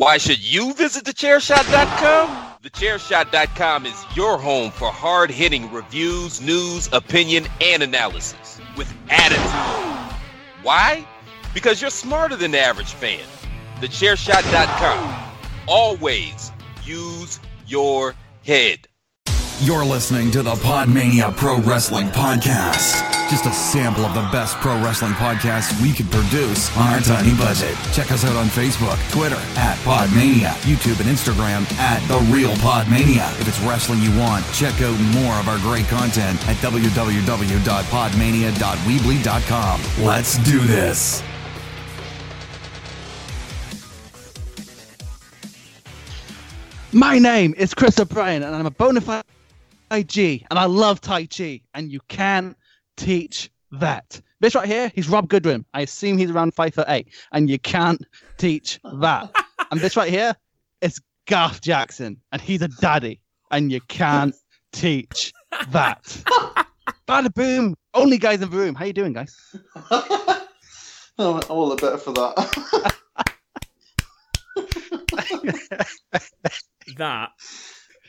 Why should you visit thechairshot.com? Thechairshot.com is your home for hard hitting reviews, news, opinion, and analysis with attitude. Why? Because you're smarter than the average fan. Thechairshot.com. Always use your head. You're listening to the Podmania Pro Wrestling Podcast. Just a sample of the best pro wrestling podcasts we could produce on our tiny budget. Check us out on Facebook, Twitter at Podmania, YouTube and Instagram at The Real Podmania. If it's wrestling you want, check out more of our great content at www.podmania.weebly.com. Let's do this. My name is Chris O'Brien, and I'm a bona fide G, and I love Tai Chi, and you can teach that. This right here, he's Rob Goodwin. I assume he's around five foot eight, and you can't teach that. and this right here is Garth Jackson, and he's a daddy, and you can't teach that. Bada boom! Only guys in the room. How you doing, guys? I'm all the better for that. That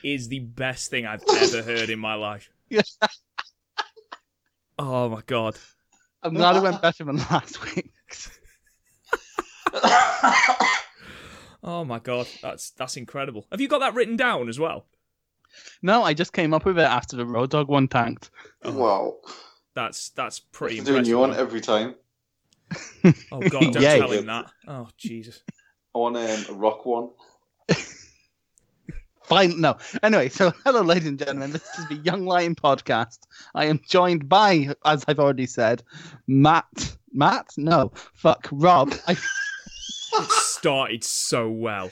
is the best thing I've ever heard in my life. Oh my god. I'm glad it went better than last week. Oh my god. That's that's incredible. Have you got that written down as well? No, I just came up with it after the Road Dog one tanked. wow. That's that's pretty Doing impressive. you one every time. Oh god, don't Yay. tell him that. Oh Jesus. I want um, a rock one. Fine, no. Anyway, so hello, ladies and gentlemen. This is the Young Lion podcast. I am joined by, as I've already said, Matt. Matt? No, fuck, Rob. I, It started so well.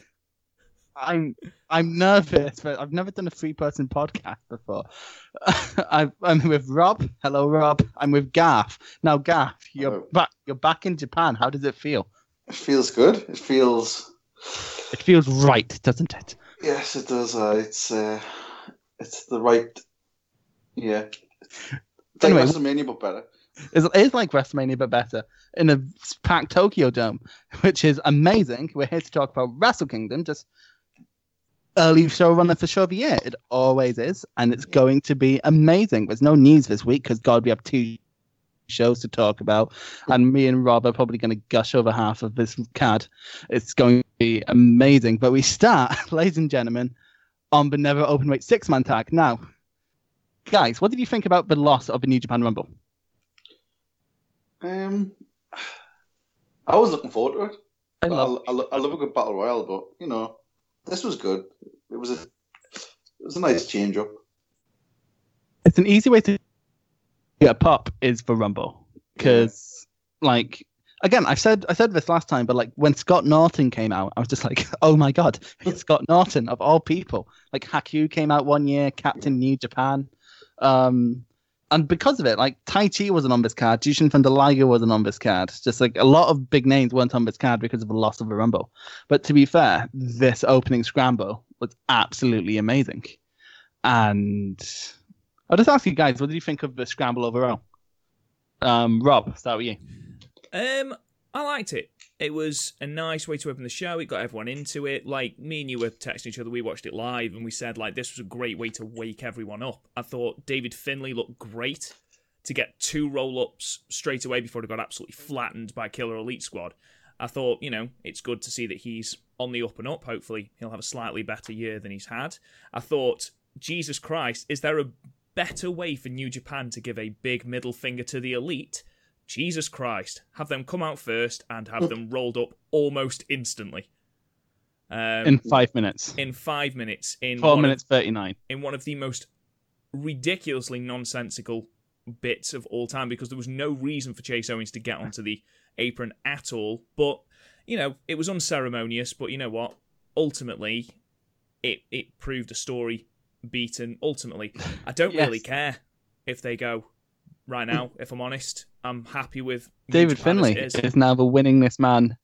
I'm I'm nervous, but I've never done a three-person podcast before. I, I'm with Rob. Hello, Rob. I'm with Gaff. Now, Gaff, you're Hello. back. You're back in Japan. How does it feel? It feels good. It feels. It feels right, doesn't it? Yes, it does. Uh, it's uh, it's the right. Yeah. It's like Anyway. WrestleMania, but better. It's, like WrestleMania, but better in a packed Tokyo Dome, which is amazing. We're here to talk about Wrestle Kingdom, just early showrunner for show of the year. It always is, and it's going to be amazing. There's no news this week because God, we have two shows to talk about, and me and Rob are probably going to gush over half of this card. It's going be amazing. But we start, ladies and gentlemen, on the never open weight six man tag. Now, guys, what did you think about the loss of the New Japan Rumble? Um, I was looking forward to it. I I, love I, lo- I love a good battle royale, but you know, this was good. It was a it was a nice change up. it's an easy way to get a pop is for Rumble because like again I said I said this last time but like when Scott Norton came out I was just like oh my god it's Scott Norton of all people. Like Haku came out one year Captain New Japan. Um and because of it like Taichi wasn't on this card Jushin Thunder Liger wasn't on this card. Just like a lot of big names weren't on this card because of the loss of the Rumble. But to be fair this opening scramble was absolutely amazing. And I'll just ask you guys, what did you think of the scramble overall? Um, Rob, start with you. Um, I liked it. It was a nice way to open the show. It got everyone into it. Like me and you were texting each other. We watched it live, and we said like this was a great way to wake everyone up. I thought David Finlay looked great to get two roll ups straight away before he got absolutely flattened by Killer Elite Squad. I thought you know it's good to see that he's on the up and up. Hopefully he'll have a slightly better year than he's had. I thought Jesus Christ, is there a better way for New Japan to give a big middle finger to the elite? Jesus Christ, have them come out first and have them rolled up almost instantly. Um, In five minutes. in five minutes, in Four one of- minutes, 39. in one of the most ridiculously nonsensical bits of all time because there was no reason for Chase Owens to get onto the apron at all. But you know, it was unceremonious. But you know what? Ultimately, it it proved a story beaten. Ultimately, I don't Yes. really care if they go right now. if I'm honest, I'm happy with New David Japan as Finlay it is. is now the winningest man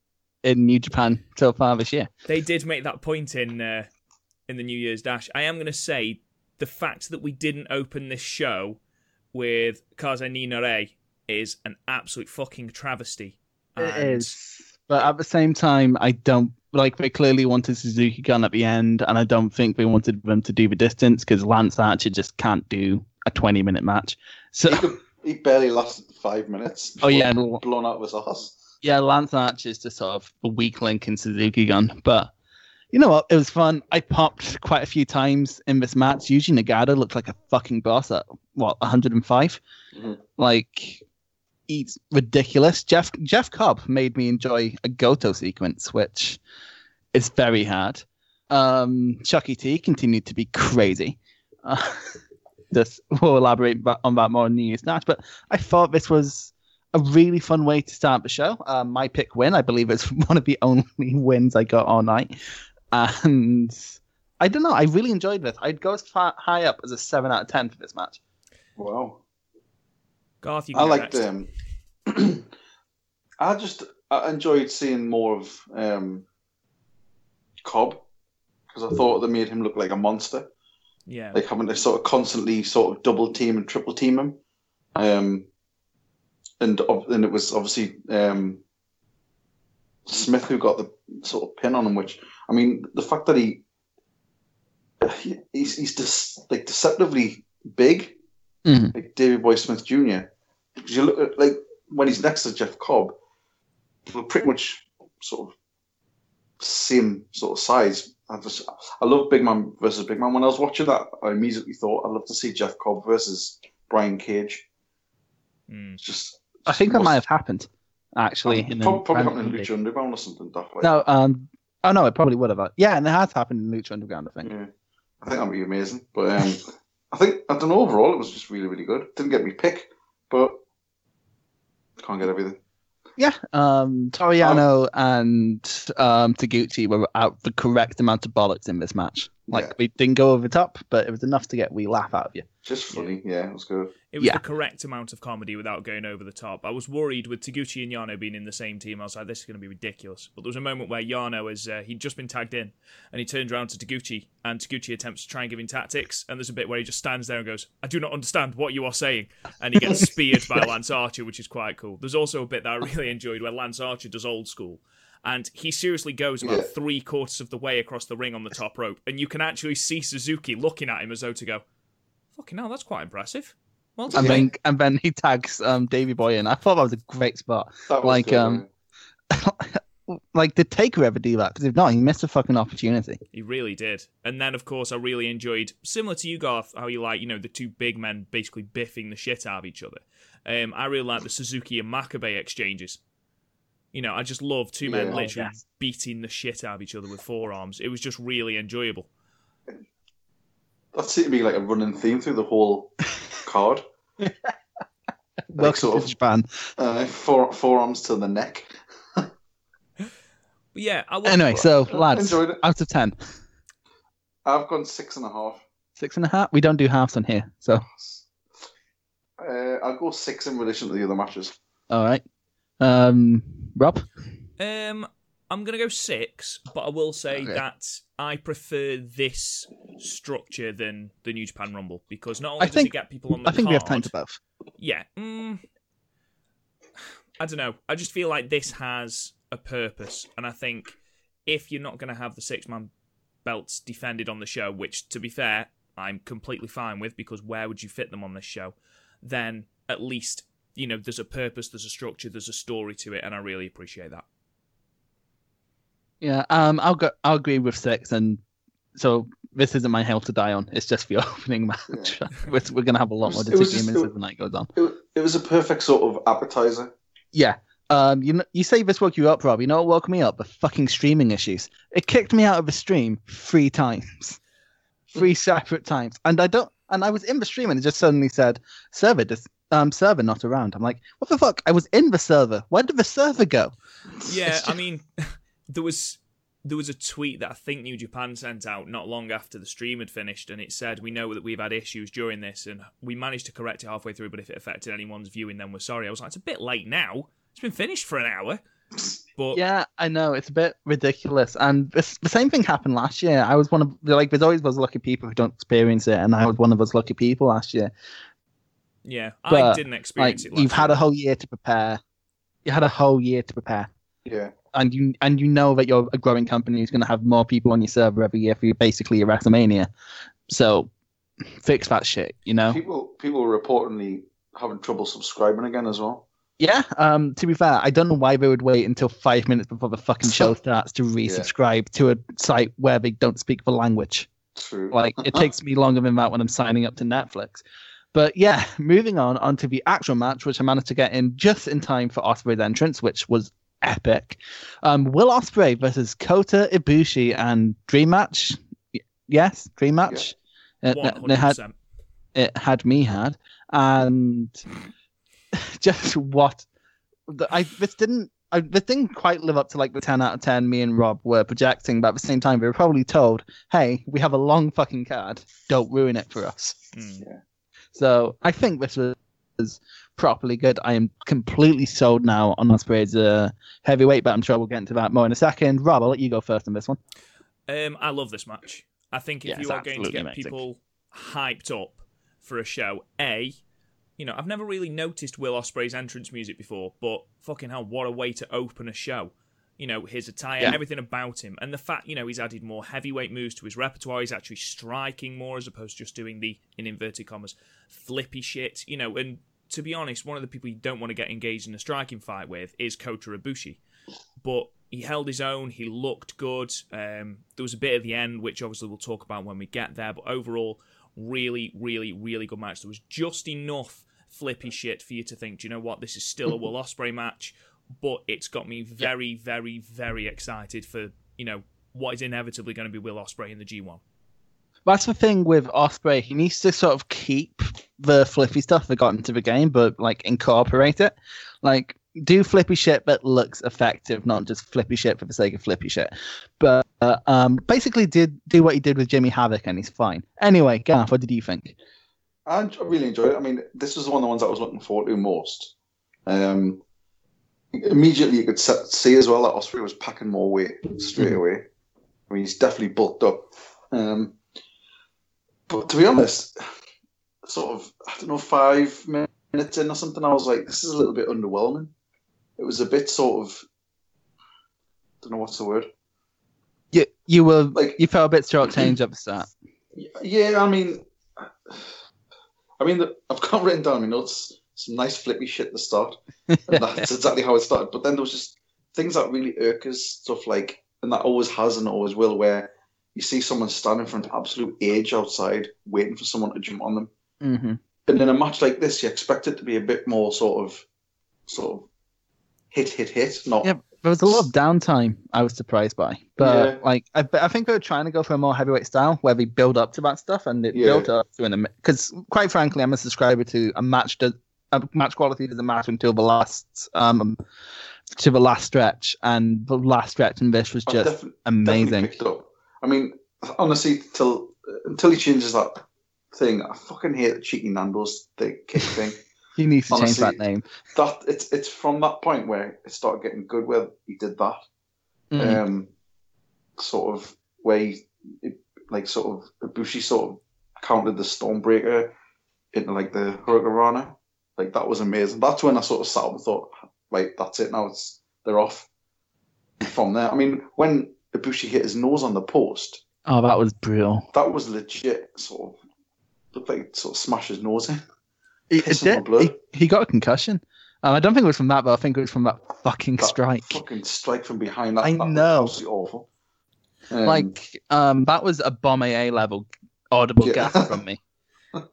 in New Japan so far this year. They did make that point in uh, in the New Year's Dash. I am going to say the fact that we didn't open this show with Kaze ni Nare is an absolute fucking travesty. It And is. But at the same time, I don't like. They clearly wanted Suzuki Gun at the end, and I don't think they wanted them to do the distance because Lance Archer just can't do a twenty-minute match. So He, barely lasted five minutes. Oh, yeah, and- blown out of his ass. yeah, Lance Archer is just sort of a weak link in Suzuki Gun. But you know what? It was fun. I popped quite a few times in this match. Yuji Nagata looked like a fucking boss at what 105. Mhm. Like he's ridiculous. Jeff Jeff Cobb made me enjoy a Goto sequence, which is very hard. Um, Chucky T continued to be crazy. Uh, this we'll elaborate on that more in the Year's match, but I thought this was a really fun way to start the show. Um, my pick win, I believe, it's one of the only wins I got all night, and I don't know. I really enjoyed this. I'd go as far, high up as a seven out of ten for this match. Wow. Garth, you I can go liked next. um I just I enjoyed seeing more of um Cobb because I thought they made him look like a monster. Yeah. Like having to sort of constantly sort of double team and triple team him. Um and ob- and it was obviously um Smith who got the sort of pin on him, which I mean the fact that he, he he's he's just like deceptively big Mhm. like Davey Boy Smith Jr. Because you look at like when he's next to Jeff Cobb, we're pretty much sort of same sort of size. I just I love big man versus big man. When I was watching that, I immediately thought I'd love to see Jeff Cobb versus Brian Cage. Mm. It's just I think that might have happened actually. in probably, probably happened in. Lucha Underground or something. Daft like No, um, oh no, it probably would have. Yeah, and it has happened in Lucha Underground, I think. Yeah, I think that'd be amazing. But um, I think I don't know. Overall, it was just really, really good. Didn't get me pick, but can't get everything. Yeah, um, Toru Yano and um, Taguchi were out the correct amount of bollocks in this match. Like Yeah. we didn't go over the top, but it was enough to get we laugh out of you. Just funny. Yeah, it was good. It was Yeah. the correct amount of comedy without going over the top. I was worried with Taguchi and Yano being in the same team. I was like, this is going to be ridiculous. But there was a moment where Yano is uh, he'd just been tagged in, and he turns around to Taguchi, and Taguchi attempts to try and give him tactics. And there's a bit where he just stands there and goes, "I do not understand what you are saying," and he gets speared by Lance Archer, which is quite cool. There's also a bit that I really enjoyed where Lance Archer does old school. And he seriously goes about Yeah. three quarters of the way across the ring on the top rope, and you can actually see Suzuki looking at him as though to go, "Fucking hell, that's quite impressive." Well done, And mate." then and then he tags um, Davey Boy in. I thought that was a great spot. That Like, good, um, like did Taker ever do that? Because if not, he missed a fucking opportunity. He really did. And then, of course, I really enjoyed, similar to you, Garth, how you like, you know, the two big men basically biffing the shit out of each other. Um, I really like the Suzuki and Makabe exchanges. You know, I just love two men Yeah. Oh, literally yes. beating the shit out of each other with forearms. It was just really enjoyable. That seemed to be like a running theme through the whole card. Welcome sort of- Japan. Uh, four, forearms to the neck. But yeah, I will. Anyway, so lads, enjoyed it. out of ten, I've gone six and a half. six and a half. We don't do halves on here, so Uh, I'll go six in relation to the other matches. all right. Um, Rob, Um, I'm gonna go six, but I will say Okay. that I prefer this structure than the New Japan Rumble because not only I does think- it get people on the I think we have time card- to both. yeah. Mm, I don't know. I just feel like this has a purpose, and I think if you're not going to have the six man belts defended on the show, which to be fair, I'm completely fine with because where would you fit them on this show? Then at least you know there's a purpose, there's a structure, there's a story to it, and I really appreciate that. Yeah, um, I'll go. I'll agree with six, and so this isn't my hell to die on. It's just the opening match. we're, we're gonna have a lot It more was- it was just- disagreements as the night goes on. It, it was a perfect sort of appetizer. Yeah. Um, you know, you say this woke you up, Rob. You know what woke me up? The fucking streaming issues. It kicked me out of the stream three times, three separate times, and I don't. And I was in the stream, and it just suddenly said server dis- um server not around. I'm like, what the fuck? I was in the server. Where did the server go? Yeah, It's I mean, there was there was a tweet that I think New Japan sent out not long after the stream had finished, and it said, "We know that we've had issues during this, and we managed to correct it halfway through. But if it affected anyone's viewing, then we're sorry." I was like, "It's a bit late now. It's been finished for an hour." But Yeah, I know it's a bit ridiculous, and this, the same thing happened last year. I was one of like there's always those lucky people who don't experience it, and I was one of those lucky people last year. Yeah, I But, didn't Like experience it. Last you've had a whole year to prepare. You had a whole year to prepare. Yeah. and you and you know that you're a growing company who's going to have more people on your server every year for your, basically your WrestleMania. So fix that shit, you know. People people were reportedly having trouble subscribing again as well. Yeah. Um. To be fair, I don't know why they would wait until five minutes before the fucking show starts to resubscribe to a site where they don't speak the language. True. Like it takes me longer than that when I'm signing up to Netflix. But yeah, moving on onto the actual match, which I managed to get in just in time for Ospreay's entrance, which was epic. Um, Will Ospreay versus Kota Ibushi and Dream Match. Y- Yes, Dream Match. It, One it had it had me had, and just what the, I this didn't. I, the didn't quite live up to like the 10 out of 10 me and Rob were projecting, but at the same time, we were probably told, hey, we have a long fucking card. Don't ruin it for us. Mm. So I think this was properly good. I am completely sold now on Ospreay's uh, heavyweight, but I'm sure we'll get into that more in a second. Rob, I'll let you go first on this one. Um, I love this match. I think if you are going to get amazing. people hyped up for a show, a, you know, I've never really noticed Will Ospreay's entrance music before, but fucking hell, what a way to open a show. You know, his attire, Yeah. everything about him, and the fact, you know, he's added more heavyweight moves to his repertoire. He's actually striking more as opposed to just doing the, in inverted commas, flippy shit. You know, and to be honest, one of the people you don't want to get engaged in a striking fight with is Kota Ibushi but he held his own. He looked good. Um, there was a bit at the end, which obviously we'll talk about when we get there. But overall, really, really, really good match. There was just enough flippy shit for you to think, do you know what? This is still a Will Ospreay match, but it's got me very, very, very excited for you know what is inevitably going to be Will Ospreay in the G1. That's the thing with Ospreay. He needs to sort of keep the flippy stuff that got into the game, but like incorporate it. Like do flippy shit that looks effective, not just flippy shit for the sake of flippy shit. But uh, um, basically, did do what he did with Jimmy Havoc, and he's fine. Anyway, Gaff, what did you think? I I really enjoyed it. I mean, this was one of the ones I was looking forward to most. Um, immediately, you could se- see as well that Ospreay was packing more weight straight Mhm. away. I mean, he's definitely bulked up. Um, but to be honest, sort of, I don't know, five minutes in or something, I was like, this is a little bit underwhelming. It was a bit sort of, I don't know what's the word. You you were Like- you felt a bit shortchanged at the start. Yeah, I mean, I mean, the, I've got written down my notes some nice flippy shit at the start. And that's exactly how it started. But then there was just things that really irk us, stuff like, and that always has and always will, where you see someone standing for an absolute age outside, waiting for someone to jump on them. hmm And in a match like this, you expect it to be a bit more sort of, sort of hit, hit, hit. Not Yeah, there was a lot of downtime. I was surprised by, but Yeah. like I, I think they were trying to go for a more heavyweight style where they build up to that stuff, and it Yeah. built up to an because quite frankly, I'm a subscriber to a match that match quality doesn't matter until the last um to the last stretch, and the last stretch in this was just defi- amazing. I mean, honestly, till until he changes that thing, I fucking hate the cheeky Nando's the kick thing. He needs to change honestly, that name. that it's it's from that point where it started getting good where he did that. Mm. Um, sort of where he, it, like sort of Ibushi sort of counted the Stormbreaker into like the Hurricanrana. Like that was amazing. That's when I sort of sat up and thought, right, that's it now. It's they're off. From there, I mean, when Ibushi hit his nose on the post, Oh, that was brutal. that was legit. Sort of looked like sort of smashed his nose in. It, Piss it did. He, he got a concussion. Um, I don't think it was from that, but I think it was from that fucking That strike. fucking strike from behind. That, I that know. absolutely awful. Um, like um that was a bomb AA level audible Yeah. gasp from me.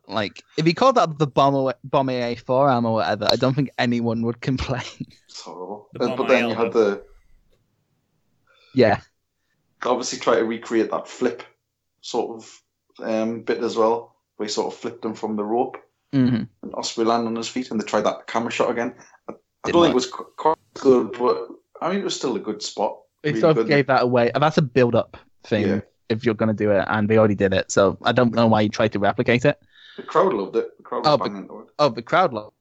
Like if he called that the bomb bomb AA forearm or whatever, I don't think anyone would complain. It's horrible. The but then you had the yeah, obviously try to recreate that flip sort of um, bit as well, where he sort of flipped him from the rope hmm and Ospreay landed on his feet, and they tried that camera shot again. I, I Didn't don't think it was quite good, but I mean it was still a good spot. they Really sort of good. gave that away. That's a build up thing Yeah. if you're gonna do it, and they already did it. So I don't know why you tried to replicate it. The crowd loved it. The crowd Oh, was but- banging into it. Oh, the crowd lo-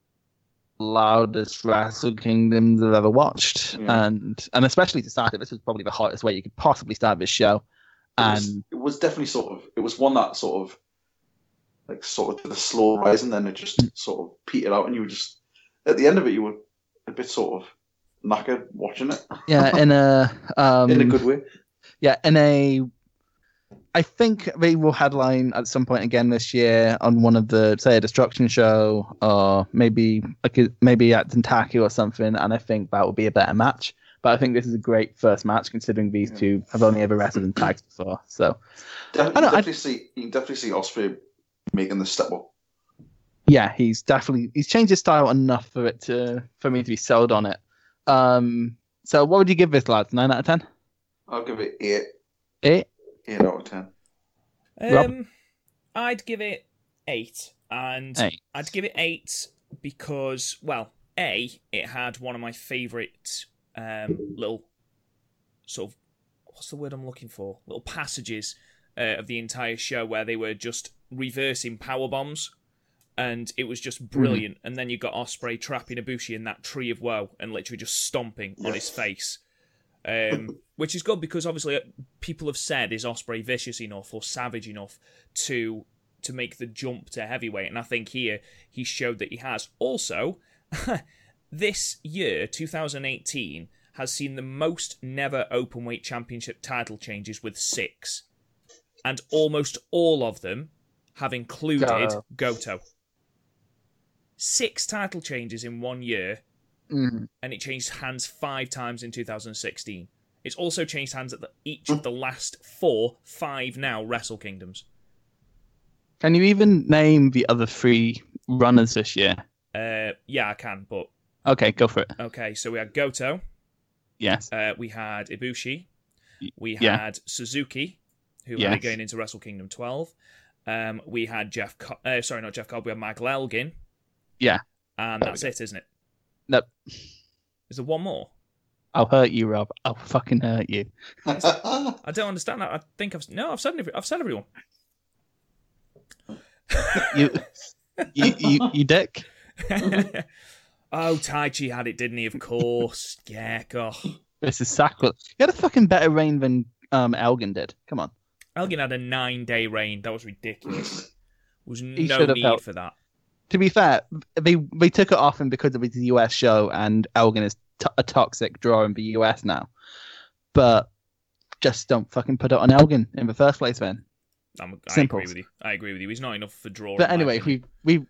loudest Wrestle Kingdoms I've ever watched, Yeah. and and especially to start it, this was probably the hottest way you could possibly start this show. It was, And it was definitely sort of it was one that sort of like sort of did a slow rise and then it just sort of petered out and you were just at the end of it you were a bit sort of knackered watching it. Yeah, in a um, in a good way. Yeah, in a. I think they will headline at some point again this year on one of the say a destruction show or maybe like maybe at Dontaku or something, and I think that would be a better match. But I think this is a great first match considering these two have only ever wrestled in tags before. So I don't- I- definitely see you can definitely see Ospreay making the step up. yeah, he's definitely he's changed his style enough for it to for me to be sold on it. Um, so what would you give this lads? Nine out of ten? I'll give it eight, Eight? Eight out of ten. Rob? Um, I'd give it eight, and Eight. I'd give it eight because, well, a it had one of my favourite um, little sort of what's the word I'm looking for? Little passages uh, of the entire show where they were just reversing power bombs, and it was just brilliant. And then you got Ospreay trapping Ibushi in that tree of woe and literally just stomping on his face. Um, which is good because obviously uh, people have said is Ospreay vicious enough or savage enough to to make the jump to heavyweight, and I think here he showed that he has. Also, this year, 2018, has seen the most never openweight championship title changes with six, and almost all of them have included Goto. Goto. Six title changes in one year Mm. and it changed hands five times in 2016. It's also changed hands at the, each of the last four, five now Wrestle Kingdoms. Can you even name the other three runners this year? Uh, yeah, I can, but Okay, go for it. okay. So we had Goto, Yes. uh, we had Ibushi, we yeah. had Suzuki, who Yes. it going into Wrestle Kingdom 12. Um, we had Jeff, Co- uh, sorry, not Jeff Cobb. We had Michael Elgin, Yeah. and that's it, isn't it? Nope. Is there one more? I'll hurt you, Rob. I'll fucking hurt you. I don't understand that. I think I've no, I've said every, I've said everyone. You, you, you, you dick. oh, Taichi had it, didn't he? Of course. Yeah, God. This is sacrilege. You had a fucking better reign than um, Elgin did. Come on. Elgin had a nine day reign. That was ridiculous. There was no need helped. for that. To be fair, they they took it off him because of his US show, and Elgin is t- a toxic draw in the US now. But just don't fucking put it on Elgin in the first place, then. I'm, I Simple. agree with you. I agree with you. He's not enough for draw. But anyway, we we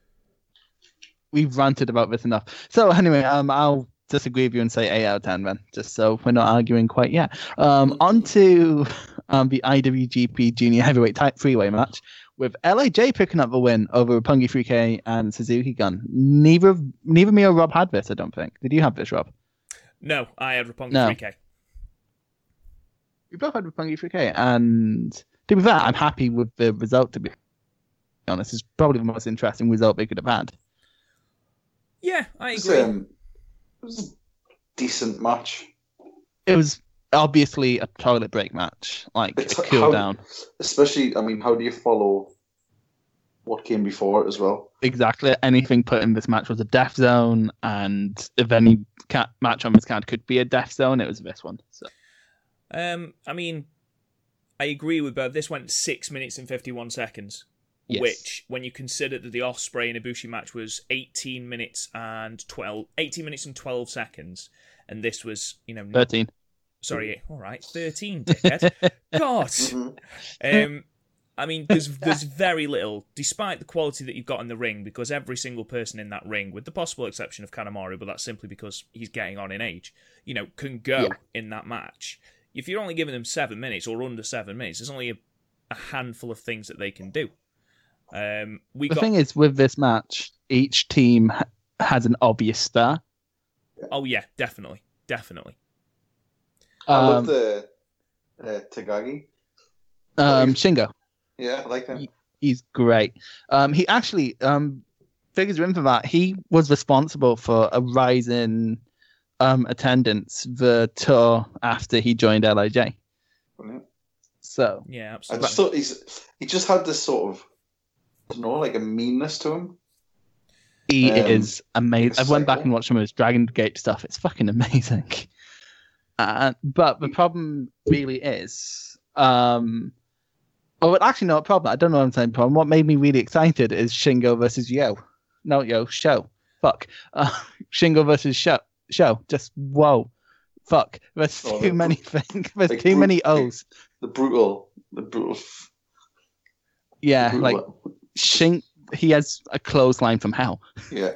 we've ranted about this enough. So anyway, um, I'll disagree with you and say eight out of ten, then, just so we're not arguing quite yet. Um, on to um the IWGP Junior Heavyweight Type Three Way match with LIJ picking up the win over Pungi 3K and Suzuki Gun. Neither of neither me or Rob had this, I don't think. Did you have this, Rob? no, I had Roppongi No. 3K. We both had Roppongi 3K, and to be fair, I'm happy with the result. To be honest, it's probably the most interesting result they could have had. Yeah, I It was, agree. um, it was a decent match. It was obviously a toilet break match, like It's a cool how- down. Especially, I mean, how do you follow what came before it as well? Exactly. Anything put in this match was a death zone, and if any cat match on this card could be a death zone, it was this one. So Um, I mean, I agree with both. This went six minutes and fifty-one seconds, Yes. which, when you consider that the Ospreay and Ibushi match was eighteen minutes and 12, 18 minutes and twelve seconds, and this was, you know, thirteen. sorry, all right, thirteen, dickhead. God. Mhm. Um, I mean, there's there's very little, despite the quality that you've got in the ring, because every single person in that ring, with the possible exception of Kanemaru, but that's simply because he's getting on in age, you know, can go Yeah. in that match. If you're only giving them seven minutes or under seven minutes, there's only a, a handful of things that they can do. Um, we The got thing is, with this match, each team has an obvious star. oh yeah, definitely, definitely. I love Um, the uh, Tagagi. um, Shingo. Yeah, I like him. He's great. Um, he actually um, figures are in for that. He was responsible for a rise in um, attendance the tour after he joined LIJ. Brilliant. So Yeah, absolutely. I just thought he's he just had this sort of I don't know, like a meanness to him. he Um, is amazing. I went back and watched some of his Dragon Gate stuff. It's fucking amazing. Uh, but the problem really is, um, oh, well, actually, no problem. I don't know what I'm saying. Problem. What made me really excited is Shingo versus Yo. No, Yo, Show. Fuck. Uh, Shingo versus Show. show. Just whoa, fuck. There's Oh, too the- many things. There's like too brute- many O's. The brutal, the brutal. Yeah, brutal like Shink. He has a clothesline from hell. yeah.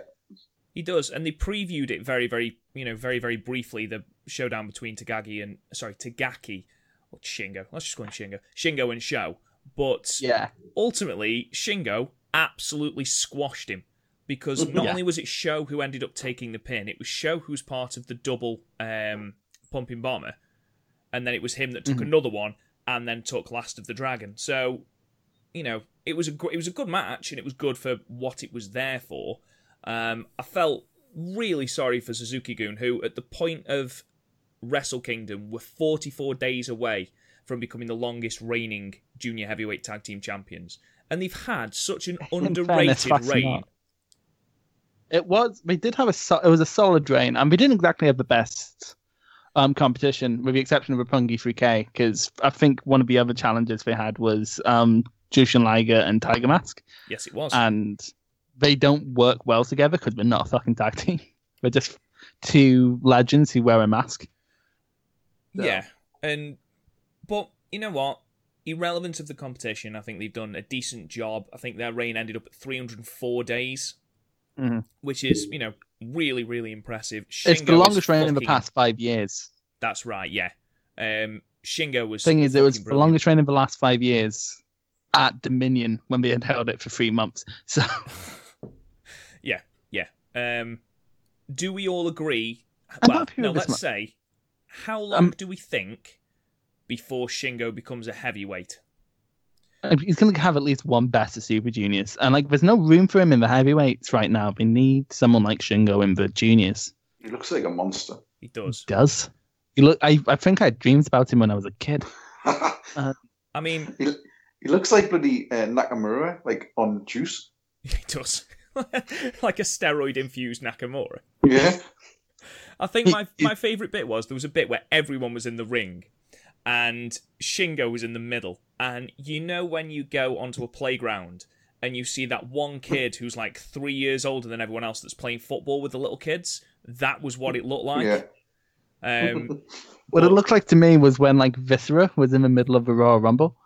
He does, and they previewed it very, very, you know, very, very briefly. The showdown between Tagagi and sorry, Tagaki or Shingo. Let's just go on Shingo. Shingo and Show, but Yeah, ultimately Shingo absolutely squashed him because not Yeah. only was it Show who ended up taking the pin, it was Show who was part of the double um, pumping bomber, and then it was him that took Mhm. another one and then took Last of the Dragon. So, you know, it was a gr- it was a good match and it was good for what it was there for. Um, I felt really sorry for Suzuki Gun, who at the point of Wrestle Kingdom were 44 days away from becoming the longest reigning junior heavyweight tag team champions, and they've had such an In fairness, underrated reign. not. it was. We did have a. So, it was a solid reign, and we didn't exactly have the best um competition, with the exception of Roppongi 3K, because I think one of the other challenges they had was um Jushin Liger and Tiger Mask. Yes, it was. and they don't work well together because we're not a fucking tag team. We're just two legends who wear a mask. Yeah, and but you know what? Irrelevant of the competition, I think they've done a decent job. I think their reign ended up at 304 days, Mhm. which is you know really really impressive. it's the longest reign in the past five years. That's right. Yeah. Um, Shingo was. Thing is, it was fucking the longest reign in the last five years at Dominion when they had held it for three months. So Yeah, yeah. Um, do we all agree? I'm Well, no. Let's ma- say, how long Um, do we think before Shingo becomes a heavyweight? he's going to have at least one better Super Juniors, and like, there's no room for him in the heavyweights right now. They need someone like Shingo in the juniors. He looks like a monster. He does. Does he look? I I think I had dreams about him when I was a kid. I mean, he, he looks like bloody uh, Nakamura, like on juice. he does. like a steroid infused Nakamura. Yeah. I think my my favorite bit was there was a bit where everyone was in the ring and Shingo was in the middle. And you know when you go onto a playground and you see that one kid who's like 3 years older than everyone else that's playing football with the little kids? That was what it looked like. yeah. Um What it looked like to me was when like Viscera was in the middle of the Royal Rumble.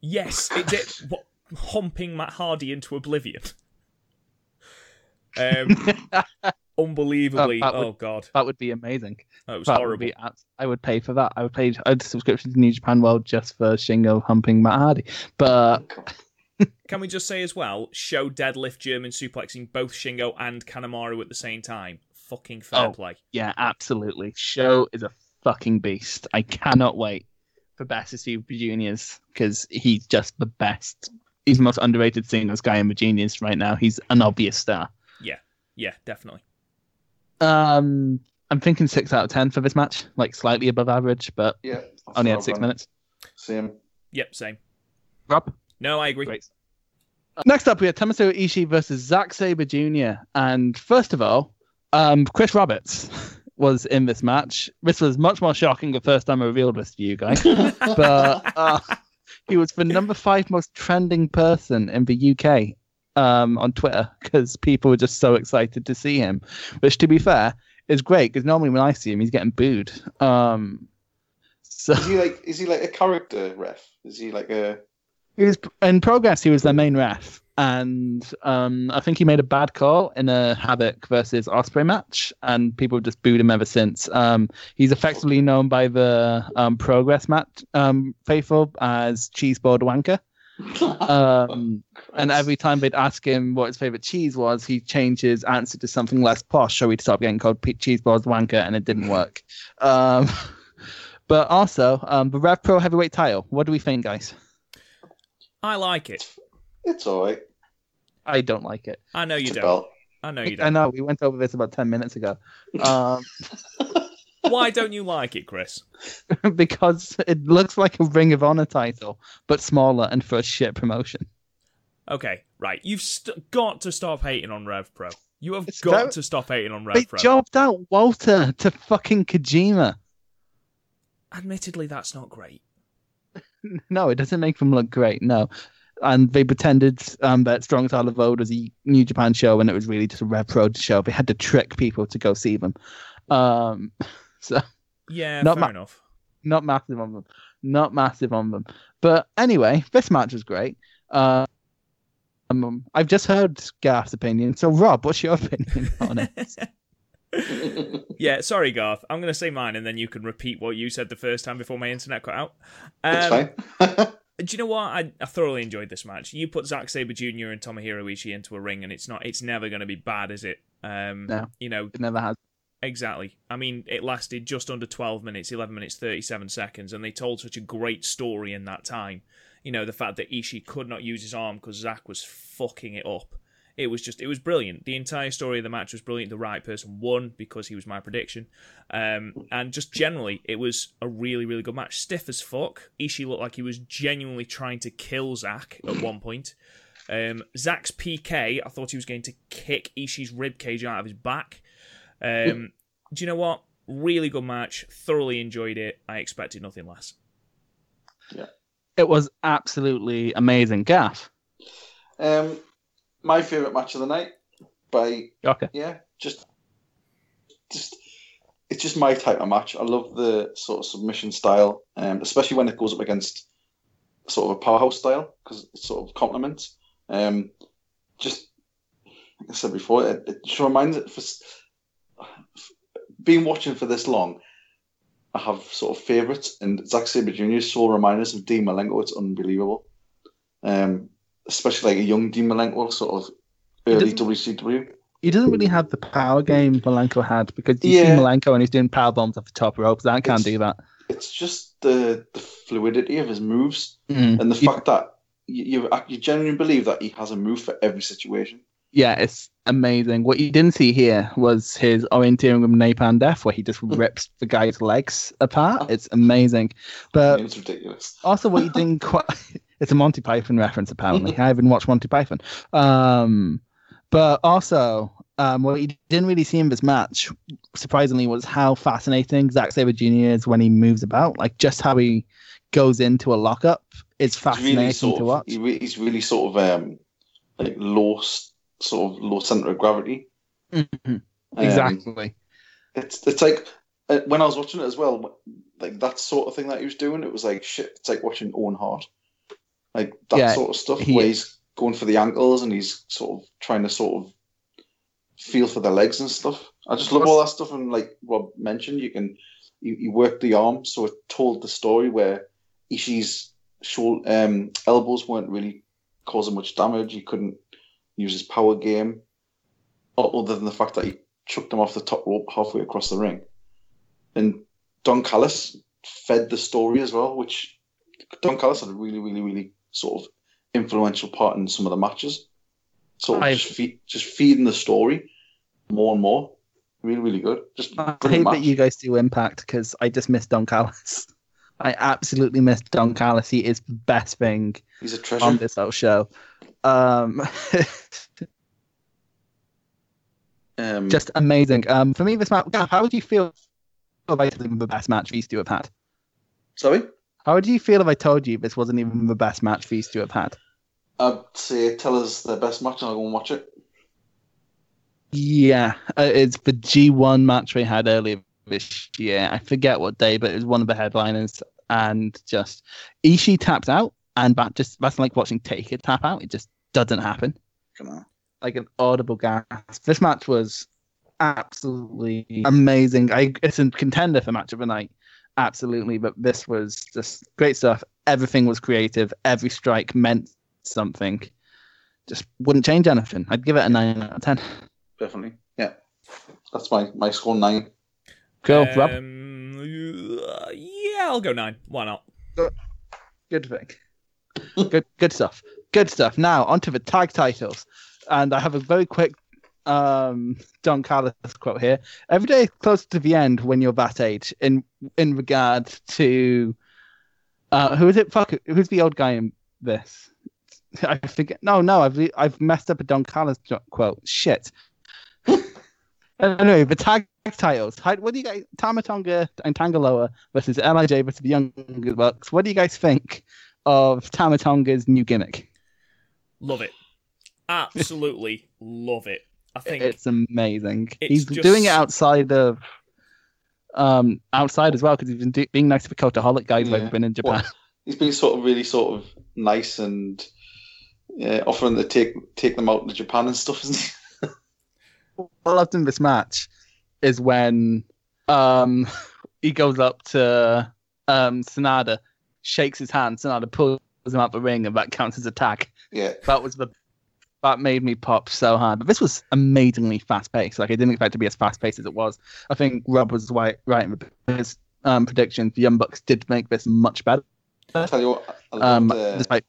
yes, it did what, humping Matt Hardy into oblivion. Um unbelievably would- oh god. That would be amazing. That was That would be I would pay for that. I would pay a subscription to New Japan World just for Shingo humping Matt Hardy. But Can we just say as well, show deadlift German suplexing both Shingo and Kanemaru at the same time? Fucking fair Oh. play. yeah, absolutely. Show is a fucking beast. I cannot wait for Best of Super Juniors because he's just the best. He's the most underrated singles guy in the Juniors right now. He's an obvious star. Yeah, yeah, definitely. Um, I'm thinking six out of ten for this match, like slightly above average, but Yeah. only had six minutes. Same. Yep, same. Rob. No, I agree. Great. Next up, we have Tomohiro Ishii versus Zack Sabre Jr. And first of all, um, Chris Roberts was in this match. This was much more shocking the first time I revealed this to you guys, but uh, he was the number five most trending person in the UK um, on Twitter because people were just so excited to see him. Which, to be fair, is great because normally when I see him, he's getting booed. Um, so Is he like? Is he like a character ref? Is he like a? he was in progress. He was their main ref, and um, I think he made a bad call in a Havoc versus Ospreay match, and people have just booed him ever since. Um, he's effectively known by the um, Progress match um, faithful as Cheeseboard Wanker. Um, and every time they'd ask him what his favorite cheese was, he'd change his answer to something less posh, so he'd stop getting called cheese balls Wanker, and it didn't work. Um, but also, um, the Rev Pro heavyweight title. What do we think, guys? I like it. It's alright. I don't like it. I know you It's don't. belt. I know you don't. I know we went over this about ten minutes ago, um, Why don't you like it, Chris? because it looks like a Ring of Honor title, but smaller and for a shit promotion. Okay, right. You've st- got to stop hating on Rev Pro. You have It's got very- to stop hating on They Rev Pro. jobbed out Walter to fucking Kojima. Admittedly, that's not great. No, it doesn't make them look great. No, and they pretended um, that Strong Style Evolved was a New Japan show, and it was really just a Rev Pro show. They had to trick people to go see them. Um, so Yeah, Not fair ma- enough. not massive on them, not massive on them. But anyway, this match was great. Uh, um, I've just heard Garth's opinion. So Rob, what's your opinion on it? yeah, sorry, Garth. I'm going to say mine, and then you can repeat what you said the first time before my internet cut out. That's Um, fine. Do you know what? I, I thoroughly enjoyed this match. You put Zack Sabre Jr. and Tomohiro Ishii into a ring, and it's not. It's never going to be bad, is it? Um, No. You know, It never has. Exactly. I mean, it lasted just under 12 minutes, 11 minutes, 37 seconds, and they told such a great story in that time. You know, the fact that Ishii could not use his arm because Zack was fucking it up. It was just, it was brilliant. The entire story of the match was brilliant. The right person won because he was my prediction. Um, and just generally, it was a really, really good match. Stiff as fuck. Ishii looked like he was genuinely trying to kill Zack at one point. Um, Zack's PK, I thought he was going to kick Ishii's ribcage out of his back. Um, do you know what? Really good match. Thoroughly enjoyed it. I expected nothing less. Yeah. It was absolutely amazing. Gaff. Um, my favorite match of the night by Okay. yeah, just just it's just my type of match. I love the sort of submission style, um, especially when it goes up against sort of a powerhouse style because it sort of complements. Um, just like I said before, it, it just reminds it for being watching for this long. I have sort of favourites, and Zack Sabre Jr.'s sole reminders of Dean Malenko. It's unbelievable. Um, especially like a young Dean Malenko, sort of early WCW. He doesn't really have the power game Malenko had because you Yeah. see Malenko and he's doing power bombs off the top rope. That can't It's- do that. It's just the the fluidity of his moves Mm. and the fact that you, you you genuinely believe that he has a move for every situation. Yeah, it's amazing. What you didn't see here was his orienteering with Napalm Death, where he just rips the guy's legs apart. It's amazing. But it's ridiculous. also, what you didn't quite. It's a Monty Python reference, apparently. I haven't watched Monty Python. Um, but also, um, what you didn't really see in this match, surprisingly, was how fascinating Zack Sabre Jr. is when he moves about. Like, just how he goes into a lockup is He's fascinating really to of, watch. he's really sort of um like low s- sort of low center of gravity. Mhm. Um, exactly. It's it's like uh, when I was watching it as well, like that sort of thing that he was doing. It was like shit. It's like watching Owen Hart, like that Yeah, sort of stuff he- where he's going for the ankles and he's sort of trying to sort of feel for the legs and stuff. I just love all that stuff. And like Rob mentioned, you can you, you work the arm, so it told the story where Ishii's shoulder, um, elbows weren't really causing much damage. He couldn't use his power game, other than the fact that he chucked him off the top rope halfway across the ring. And Don Callis fed the story as well, which Don Callis had a really, really, really sort of influential part in some of the matches. Sort of I've- just, feed, just feeding the story more and more. Really, really good. Just I hate brilliant that you guys do Impact because I just miss Don Callis. I absolutely miss Don Callis. He is the best thing He's a treasure. on this whole show. Um, um, just amazing. Um, for me, this match. How would you feel if I told you the best match these two have had? sorry. How would you feel if I told you this wasn't even the best match these two have had? I'd say tell us the best match and I'll go and watch it. Yeah, uh, it's the G1 match we had earlier this year. I forget what day, but it was one of the headliners. And just Ishi tapped out, and that just that's like watching Taker tap out. It just doesn't happen. Come on. like an audible gasp. This match was absolutely amazing. I it's a contender for match of the night, absolutely. But this was just great stuff. Everything was creative. Every strike meant something. Just wouldn't change anything. I'd give it a nine out of ten. Definitely. Yeah. That's my, my score nine. Cool, Rob. Um, uh, yeah, I'll go nine. Why not? Good thing. Good, good stuff. Good stuff. Now onto the tag titles, and I have a very quick um, Don Callis quote here. Every day close to the end when you're that age, in in regard to uh, who is it? Fuck, who's the old guy in this? I forget. No, no, I've I've messed up a Don Callis quote. Shit. anyway, the tag titles. What do you guys? Tama Tonga and Tanga Loa versus LIJ versus the Young Bucks. What do you guys think of Tama Tonga's new gimmick? Love it. Absolutely love it. I think It's amazing. It's he's just- doing it outside of um outside as well because he's been do- being nice to the cultaholic guys when Yeah. he's been in Japan. Well, he's been sort of really sort of nice and uh, offering to take take them out to Japan and stuff, isn't he? what I loved in this match is when um he goes up to um Sanada, shakes his hand, Sanada pulls him out the ring, and that counts as a tag. Yeah. That was the that made me pop so hard. But this was amazingly fast paced. Like I didn't expect to be as fast paced as it was. I think Rob was right right in his um predictions. The Young Bucks did make this much better. tell you what, I Um loved, uh, despite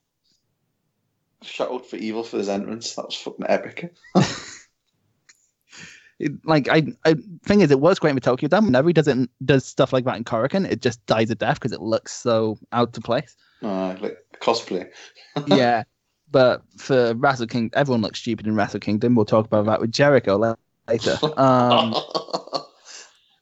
shout out for Evil for his entrance. That was fucking epic. it, like I, I thing is it was great with Tokyo Dome. Whenever he doesn't does stuff like that in Korakuen, it just dies a death because it looks so out of place. Uh, like cosplay. yeah. But for Wrestle King, everyone looks stupid in Wrestle Kingdom. We'll talk about that with Jericho later. Um,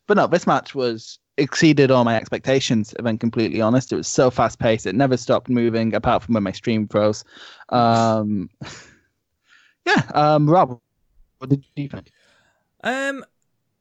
but no, this match was exceeded all my expectations. If I'm completely honest, it was so fast paced. It never stopped moving, apart from when my stream froze. Um, yeah, um, Rob, what did you think? Um,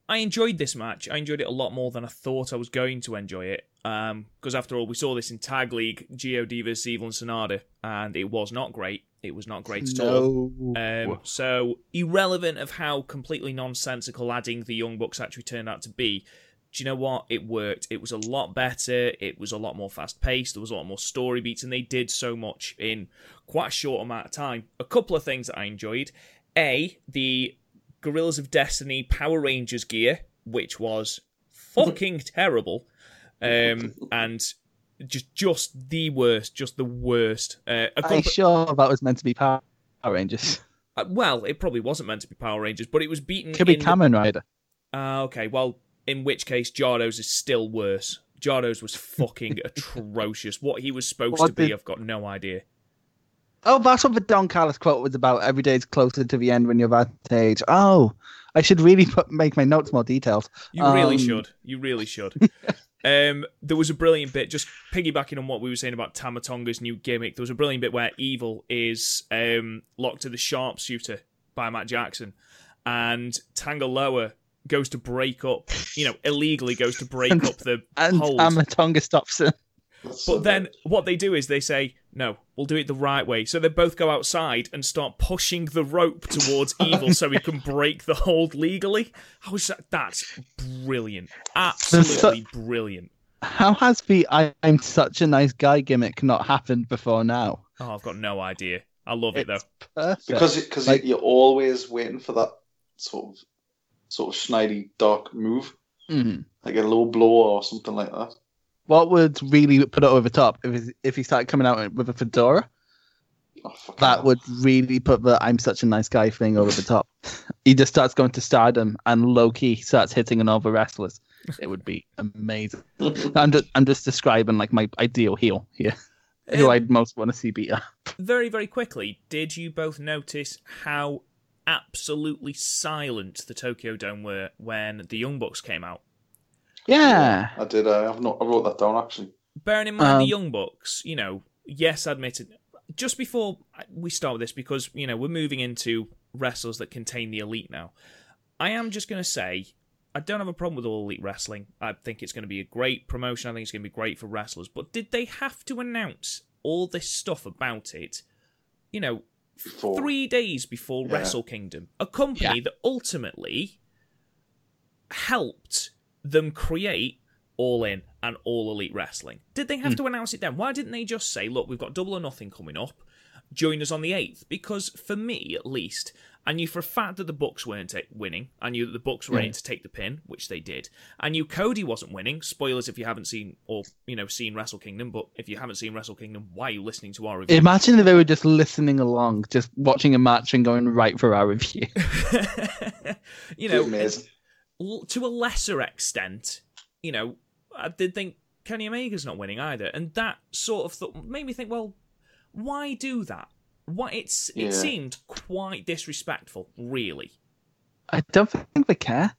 I enjoyed this match. I enjoyed it a lot more than I thought I was going to enjoy it. Um, because after all, we saw this in Tag League, God versus Evil and Sanada, and it was not great. It was not great at all. Um, so irrelevant of how completely nonsensical adding the Young Bucks actually turned out to be. Do you know what? It worked. It was a lot better. It was a lot more fast paced. There was a lot more story beats, and they did so much in quite a short amount of time. A couple of things that I enjoyed. A, the Guerrillas of Destiny Power Rangers gear, which was fucking terrible, um, and just just the worst, just the worst. Uh, a Are you sure that was meant to be Power Rangers? uh, well, it probably wasn't meant to be Power Rangers, but it was beaten. Could be in the- Rider. Ah, okay. Well, in which case, Jado's is still worse. Jado's was fucking atrocious. What he was supposed What to be, I've got no idea. Oh, that's what the Don Callis quote was about. Every day is closer to the end when you're that age. Oh, I should really put, make my notes more detailed. You really Um, should. You really should. um, there was a brilliant bit, just piggybacking on what we were saying about Tama Tonga's new gimmick. There was a brilliant bit where Evil is um, locked to the sharpshooter by Matt Jackson, and Tanga Loa goes to break up, you know, illegally goes to break And- up the And hold. Tama Tonga stops him. That's so But then good. what they do is they say, no, we'll do it the right way. So they both go outside and start pushing the rope towards Evil so he can break the hold legally. How is that? That's brilliant. Absolutely brilliant. How has the I, I'm such a nice guy gimmick not happened before now? Oh, I've got no idea. I love it though. Perfect. because because Like- you're always waiting for that sort of sort of schneidi dark move, Mhm. like a low blow or something like that. What would really put it over the top if if he started coming out with a fedora? Oh, That hell. would really put the "I'm such a nice guy" thing over the top. he just starts going to stardom and low key starts hitting on all the wrestlers. It would be amazing. I'm just I'm just describing like my ideal heel here, who Um, I'd most want to see beat up. Very, very quickly, did you both notice how absolutely silent the Tokyo Dome were when the Young Bucks came out? Yeah, I did. Uh, I've not. I wrote that down actually. Bearing in mind the Um, Young Bucks, you know, yes, I admitted. Just before we start with this, because you know we're moving into wrestlers that contain the elite now. I am just going to say I don't have a problem with all elite wrestling. I think it's going to be a great promotion. I think it's going to be great for wrestlers. But did they have to announce all this stuff about it? You know, Before. three days before Yeah. Wrestle Kingdom, a company that ultimately helped them create All In and All Elite Wrestling. Did they have Hmm. to announce it then? Why didn't they just say, look, we've got Double or Nothing coming up, join us on the 8th? Because for me, at least, I knew for a fact that the Bucks weren't ta- winning. I knew that the Bucks were Yeah. in to take the pin, which they did. I knew Cody wasn't winning. Spoilers if you haven't seen or you know seen Wrestle Kingdom, but if you haven't seen Wrestle Kingdom, why are you listening to our review? imagine if they were just listening along, just watching a match and going right for our review. you know, amazing. l- to a lesser extent, you know, I did think Kenny Omega's not winning either, and that sort of thought made me think, well, why do that? Why it's Yeah. it seemed quite disrespectful, really. I don't think they care.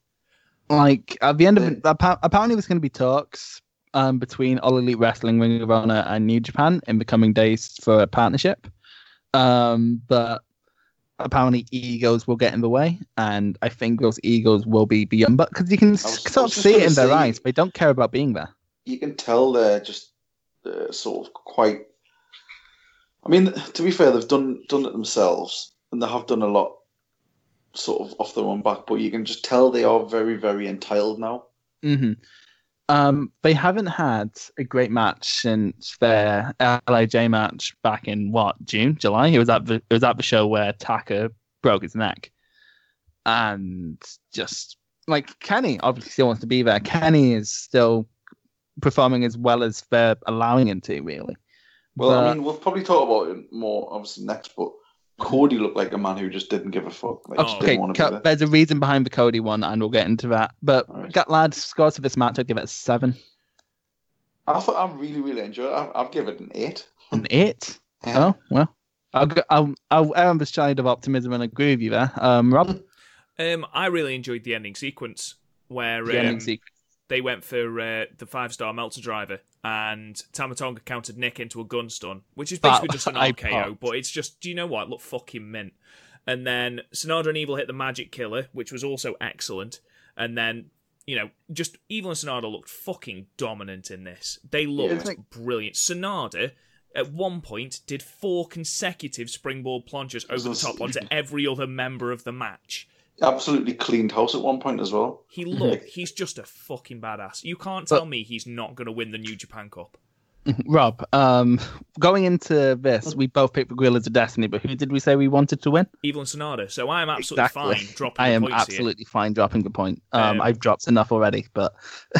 Like at the end of it, appa- apparently there's going to be talks um, between All Elite Wrestling, Ring of Honor, and New Japan in the coming days for a partnership. Um, but apparently egos will get in the way, and I think those egos will be beyond. But because you can was- sort of see it in their eyes, they don't care about being there. you can tell they're just uh, sort of quite. I mean, to be fair, they've done done it themselves, and they have done a lot, sort of off their own back. But you can just tell they are very, very entitled now. hmm Um, they haven't had a great match since their LIJ match back in what June, July. It was at the it was at the show where Taka broke his neck, and just like Kenny obviously still wants to be there. Kenny is still performing as well as they're allowing him to. Really, Well, I mean, we'll probably talk about it more obviously next. But Cody looked like a man who just didn't give a fuck. Like, just okay, didn't want to be there. there's a reason behind the Cody one, and we'll get into that. But Alright. Gat Lad scores for this match. I'd give it a seven, I thought I really, really enjoyed it. I, I'd give it an eight. an eight. Yeah. Oh well, I'll go, I'll I'll err on the side of optimism and agree with you there. Um, Rob, Um, I really enjoyed the ending sequence where the ending um, sequence. They went for uh, the five star Meltzer driver, and Tama Tonga countered Nick into a gun stun, which is basically That- just an I RKO, but it's just, do you know what? Look fucking mint. And then Sanada and Evil hit the Magic Killer, which was also excellent. And then, you know, just Evil and Sanada looked fucking dominant in this. They looked it's like- brilliant. Sanada. At one point, did four consecutive springboard plunges over the top onto every other member of the match. Absolutely cleaned house at one point as well. He look, he's just a fucking badass. You can't tell me he's not going to win the New Japan Cup. Rob, um, going into this, we both picked the Guerrillas of Destiny, but who did we say we wanted to win? Evil and Sanada. So I'm absolutely fine dropping I the am points absolutely fine dropping the point. Um, Um, I've dropped enough already, but.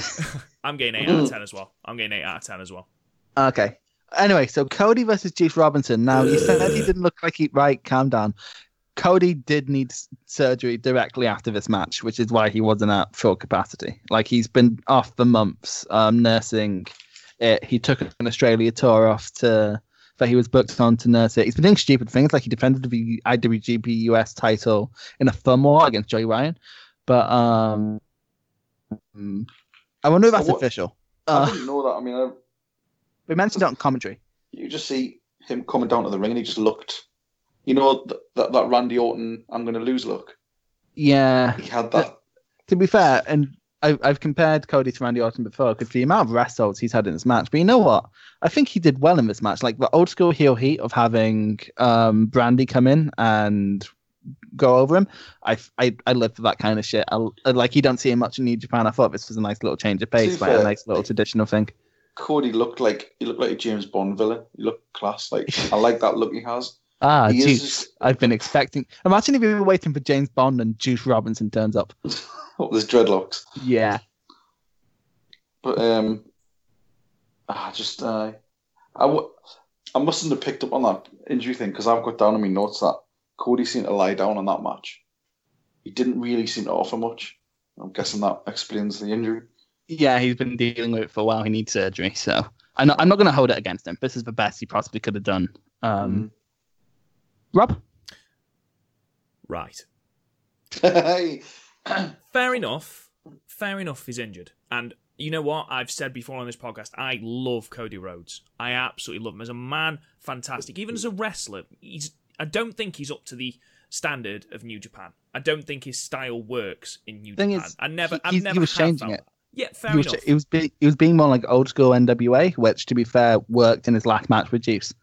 I'm getting 8 out of 10 as well. I'm getting 8 out of 10 as well. okay. Anyway, so Cody versus Juice Robinson. Now you said he didn't look like he right. Calm down. Cody did need surgery directly after this match, which is why he wasn't at full capacity. Like he's been off for months, um, nursing it. He took an Australia tour off to that he was booked on to nurse it. He's been doing stupid things, like he defended the IWGP US title in a thumb war against Joey Ryan. But um, I wonder if that's what- official. I Uh, didn't know that. I mean, I, we mentioned it on commentary. you just see him coming down to the ring and he just looked, you know, th- that that Randy Orton, I'm going to lose look. Yeah, He had that. to be fair, and I've, I've compared Cody to Randy Orton before because the amount of wrestles he's had in this match. But you know what? I think he did well in this match. Like the old school heel heat of having um, Brandi come in and go over him. I, I, I live for that kind of shit. I, like you don't see him much in New Japan. I thought this was a nice little change of pace, like a nice little traditional thing. Cody looked like he looked like a James Bond villain. He looked class. Like I like that look he has. Ah, He is Juice. just- I've been expecting. Imagine if we were waiting for James Bond and Juice Robinson turns up. Oh, there's dreadlocks. Yeah. But um, ah, just uh, I w- I mustn't have picked up on that injury thing because I've got down in my notes that Cody seemed to lie down on that match. He didn't really seem to offer much. I'm guessing that explains the injury. Yeah, he's been dealing with it for a while. He needs surgery, so I'm not, I'm not going to hold it against him. This is the best he possibly could have done. Um, Rob, Right. Hey. Fair enough. Fair enough, he's injured. And you know what? I've said before on this podcast, I love Cody Rhodes. I absolutely love him. As a man, fantastic. Even as a wrestler, he's I don't think he's up to the standard of New Japan. I don't think his style works in New Thing Japan. is, I never he- I've he's- he was changing it. that. Yeah, fair he was, enough. he was be, he was being more like old school NWA, which, to be fair, worked in his last match with Juice.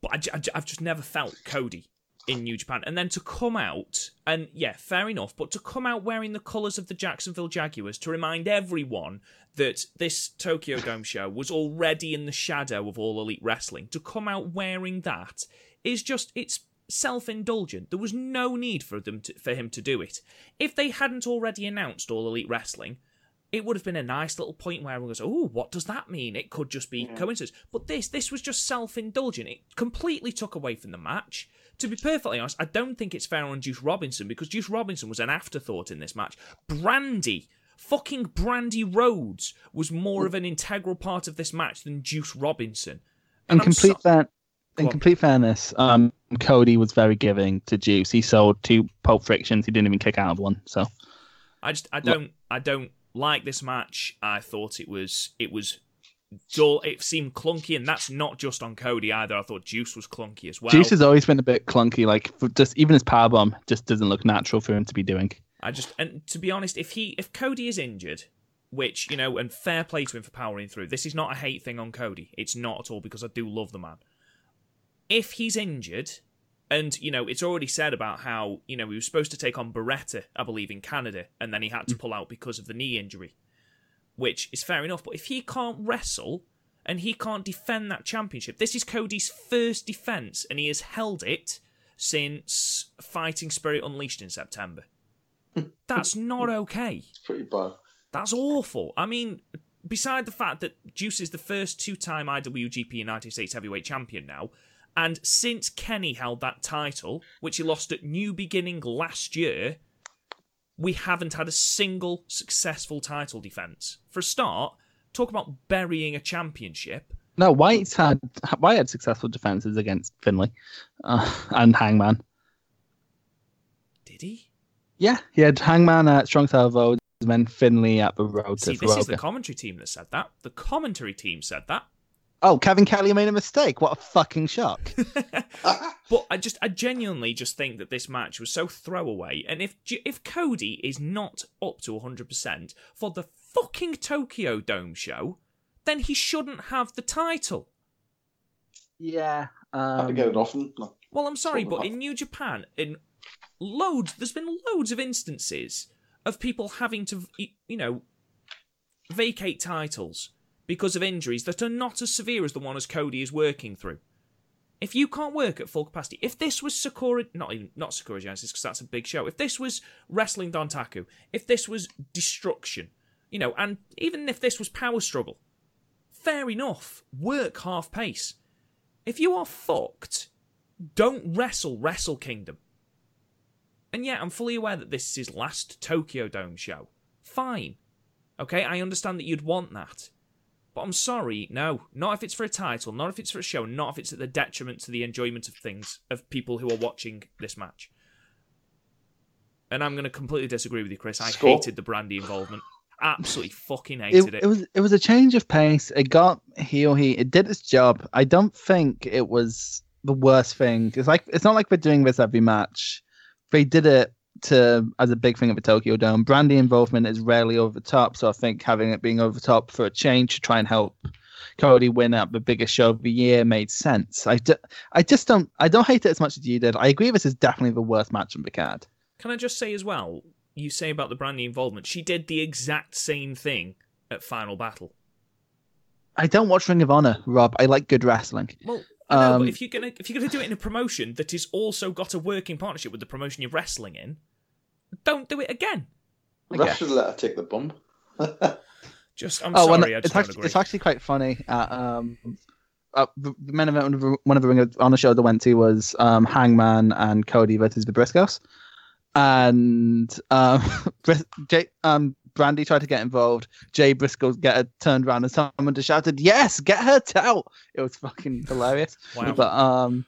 But I, I, I've just never felt Cody in New Japan. And then to come out, and yeah, fair enough, but to come out wearing the colours of the Jacksonville Jaguars to remind everyone that this Tokyo Dome show was already in the shadow of All Elite Wrestling, to come out wearing that is just, it's self-indulgent. There was no need for them to, for him to do it. If they hadn't already announced All Elite Wrestling, it would have been a nice little point where everyone goes, "Oh, what does that mean?" It could just be coincidence. But this, this was just self-indulgent. It completely took away from the match. To be perfectly honest, I don't think it's fair on Juice Robinson because Juice Robinson was an afterthought in this match. Brandi, fucking Brandi Rhodes, was more of an integral part of this match than Juice Robinson. In And I'm complete so- fair, in on. complete fairness, um, Cody was very giving to Juice. He sold two Pulp Frictions. He didn't even kick out of one. So I just I don't I don't like this match. I thought it was it was dull. It seemed clunky, and that's not just on Cody either. I thought Juice was clunky as well. Juice has always been a bit clunky. Like just even his power bomb just doesn't look natural for him to be doing. I just and to be honest, if he if Cody is injured, which you know, and fair play to him for powering through. This is not a hate thing on Cody. It's not at all because I do love the man. If he's injured, and you know, it's already said about how you know he was supposed to take on Beretta, I believe, in Canada, and then he had to mm. pull out because of the knee injury, which is fair enough. But if he can't wrestle and he can't defend that championship, this is Cody's first defense, and he has held it since Fighting Spirit Unleashed in September. That's not okay. It's pretty bad. That's awful. I mean, beside the fact that Juice is the first two time IWGP United States Heavyweight Champion now, and since Kenny held that title, which he lost at New Beginning last year, we haven't had a single successful title defense. For a start, talk about burying a championship. No, White's had White had successful defenses against Finlay uh, and Hangman. Did he? Yeah, he had Hangman at Strong and then Finlay at the Road See, this is the commentary team that said that. The commentary team said that. Oh, Kevin Kelly made a mistake. What a fucking shock. But I just, I genuinely just think that this match was so throwaway. And if if Cody is not up to 100% for the fucking Tokyo Dome show, then he shouldn't have the title. yeah. Had to Um, get it off him. No. Well, I'm sorry, but in New Japan, in loads, there's been loads of instances of people having to, you know, vacate titles because of injuries that are not as severe as the one as Cody is working through. If you can't work at full capacity, if this was Sakura, not even not Sakura Genesis because that's a big show. If this was Wrestling Dontaku, if this was Destruction, you know, and even if this was Power Struggle, fair enough. Work half pace. If you are fucked, don't wrestle Wrestle Kingdom. And yet, I'm fully aware that this is his last Tokyo Dome show. Fine. Okay, I understand that you'd want that. But I'm sorry, no. Not if it's for a title, not if it's for a show, not if it's at the detriment to the enjoyment of things, of people who are watching this match. And I'm going to completely disagree with you, Chris. I Score. hated the Brandi involvement. Absolutely fucking hated it, it. it was it was a change of pace. It got heel heat. It did its job. I don't think it was the worst thing. It's like it's not like we're doing this every match. They did it to as a big thing at the Tokyo Dome. Brandi involvement is rarely over the top, so I think having it being over the top for a change to try and help Cody win at the biggest show of the year made sense. I, I just don't I don't hate it as much as you did. I agree this is definitely the worst match on the card. Can I just say as well, you say about the Brandi involvement, she did the exact same thing at Final Battle. I don't watch Ring of Honor, Rob. I like good wrestling. Well, I know, Um, but if you're gonna if you're gonna do it in a promotion that is also got a working partnership with the promotion you're wrestling in, don't do it again. I Ref guess. should let her take the bump. Just I'm oh, sorry, and I just it's actually agree. it's actually quite funny. At, um, uh, the the main event of one of the Ring of Honor shows I went to was um, Hangman and Cody versus the Briscoes, and um, Bris- Jay, um, Brandi tried to get involved. Jay Briscoe get her turned around and someone just shouted, "Yes, get her out!" It was fucking hilarious. Wow. But um,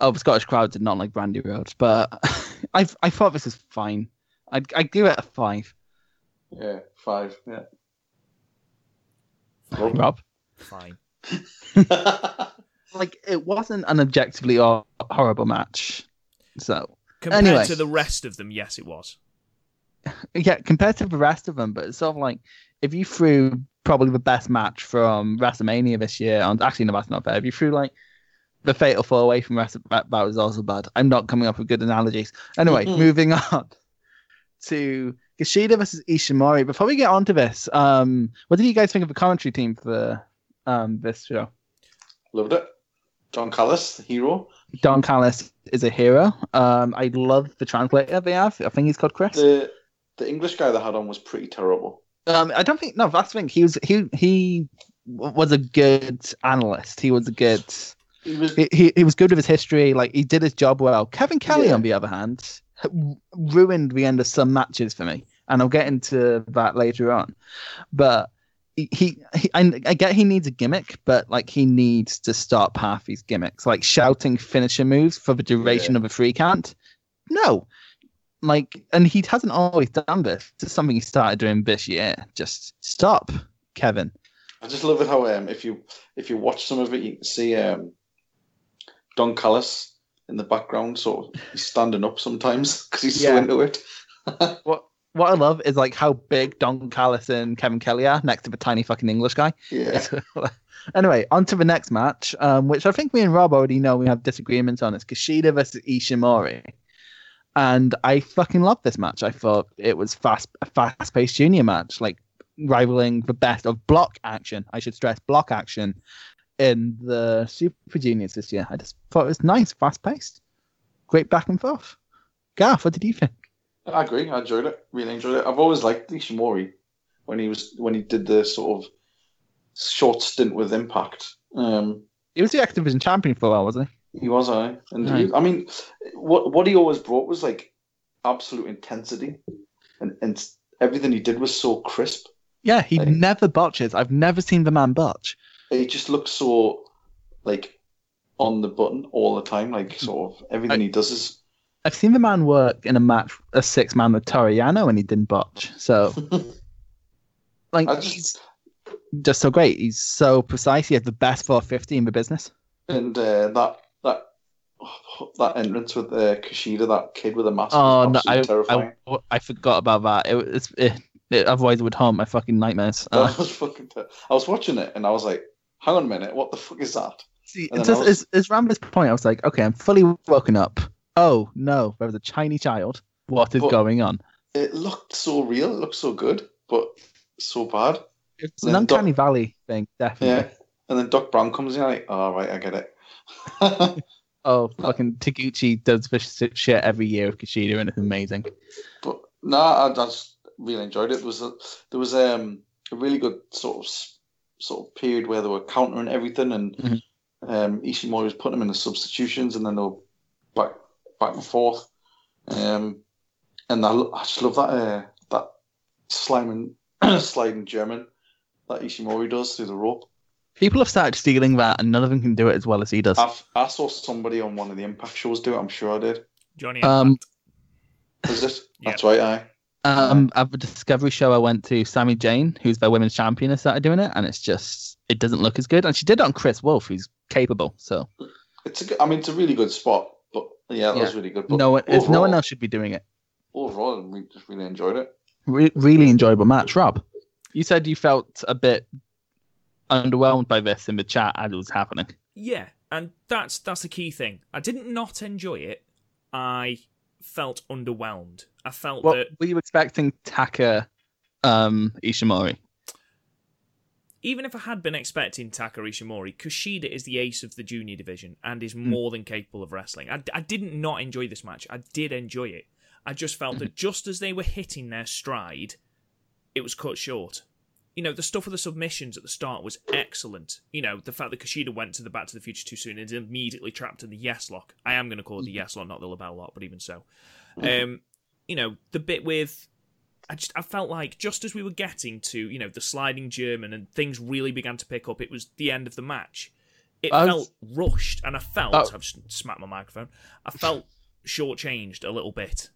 oh, the Scottish crowd did not like Brandi Rhodes, but I I thought this was fine. I'd I'd give it a five. Yeah, five. Yeah. Rob. Fine. like it wasn't an objectively horrible match. So Compared Anyway. to the rest of them, yes, it was. yeah, compared to the rest of them, but it's sort of like if you threw probably the best match from WrestleMania this year, and actually no, that's not fair. If you threw like the Fatal Four Way from Wrestle, that, that was also bad. I'm not coming up with good analogies. Anyway, Mhm. moving on to Kushida versus Ishimori. Before we get on to this, um, what did you guys think of the commentary team for um this show? Loved it. Don Callis, the hero. Don Callis is a hero. Um, I love the translator they have. I think he's called Chris. The the English guy they had on was pretty terrible. Um, I don't think no. That's the thing. He was he he was a good analyst. He was a good. He was He, he, he was good with his history. Like he did his job well. Kevin Kelly, Yeah. on the other hand, ruined the end of some matches for me, and I'll get into that later on. But he, he, he I, I get he needs a gimmick, but like he needs to stop half his gimmicks, like shouting finisher moves for the duration Yeah. of a free count. No, like, and he hasn't always done this. This is something he started doing this year. Just stop, Kevin. I just love it how um, if you if you watch some of it, you can see um, Don Callis in the background, sort of he's standing up sometimes because he's so Yeah. into it. What what I love is like how big Don Callis and Kevin Kelly are next to the tiny fucking English guy. Yeah, anyway, on to the next match, um, which I think me and Rob already know we have disagreements on. It's Kushida versus Ishimori. And I fucking love this match. I thought it was fast, a fast-paced junior match, like rivaling the best of block action. I should stress block action in the Super Juniors this year. I just thought it was nice, fast-paced, great back and forth. Garth, what did you think? I agree. I enjoyed it. Really enjoyed it. I've always liked Ishimori when he was when he did the sort of short stint with Impact. Um, He was the X Division champion for a while, wasn't he? He was, I. And Right. he, I mean, what what he always brought was like absolute intensity, and and everything he did was so crisp. Yeah, he Like- never botches. I've never seen the man botch. He just looks so like on the button all the time. Like sort of everything he does is. I've seen the man work in a match, a six man with Torriano, and he didn't botch. So, like, I just- he's just so great. He's so precise. He has the best 450 in the business. And uh, that that that entrance with uh, Kushida, that kid with a mask, Oh no, I, terrifying. I I forgot about that. It was it, it, otherwise it would haunt my fucking nightmares. Uh, That was fucking. Ter- I was watching it and I was like, "Hang on a minute, what the fuck is that?" see, it's then just I was- as, as Rambo's point, I was like, okay, I'm fully woken up. Oh no, there was a tiny child. What is But- going on? It looked so real. It looked so good, but so bad. It's an then Doc- valley thing, definitely. Yeah. And then Doc Brown comes in, like, "Oh right, I get it." Oh, fucking Taguchi does this shit every year with Kushida, and it's amazing. But no, I, just really enjoyed it. There was a, there was um, a really good sort of sort of period where they were countering everything, and Mhm. um, Ishimori was putting them in the substitutions, and then they were back back and forth. Um, and I, I just love that uh, that sliding sliding German that Ishimori does through the rope. People have started stealing that, and none of them can do it as well as he does. I've, I saw somebody on one of the Impact shows do it. I'm sure I did. Johnny. Um, Is it? Yeah. That's right. I. Um, at the Discovery show I went to, Sammy Jane, who's their women's champion, has started doing it, and it's just it doesn't look as good. And she did it on Chris Wolf, who's capable. So It's a, good- I mean, it's a really good spot, but yeah, that was really good. But no one, if no one else should be doing it. overall, we just really enjoyed it. Re- really enjoyable match. Rob, you said you felt a bit underwhelmed by this in the chat as it was happening. Yeah, and that's that's the key thing. I didn't not enjoy it. I felt underwhelmed. I felt that were you expecting, Taka um, Ishimori? even if I had been expecting Taka Ishimori, Kushida is the ace of the junior division and Hmm. is more than capable of wrestling. I, I didn't not enjoy this match. I did enjoy it. I just felt Hmm. that just as they were hitting their stride, it was cut short. You know, the stuff with the submissions at the start was excellent. You know, the fact that Kushida went to the Back to the Future too soon and is immediately trapped in the yes lock. I am going to call it the yes lock, not the LeBell lock, but even so. Um, you know, the bit with I just I felt like just as we were getting to you know the sliding German and things really began to pick up, it was the end of the match. It I felt rushed, and I felt Oh. I've just smacked my microphone. I felt shortchanged a little bit.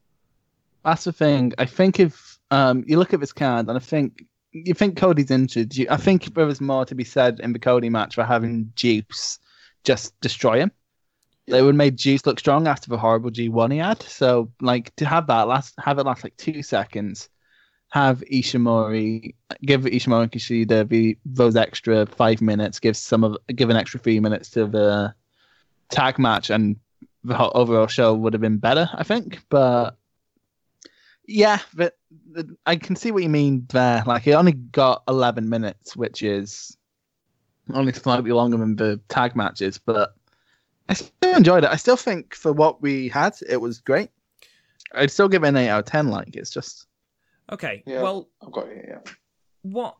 That's the thing. I think if um, you look at this card, and I think you think Cody's injured. You, I think there was more to be said in the Cody match for having Juice just destroy him. They would have made Juice look strong after the horrible G1 he had. So, like, to have that last, have it last like two seconds, have Ishimori, give Ishimori and Kushida the, those extra five minutes, give some of, give an extra three minutes to the tag match, and the overall show would have been better, I think. But yeah, but I can see what you mean there. Like, he only got 11 minutes, which is only slightly longer than the tag matches, but I still enjoyed it. I still think for what we had, it was great. I'd still give it an 8 out of 10. Like, it's just. Okay, Yeah. well, I've got it. Yeah. what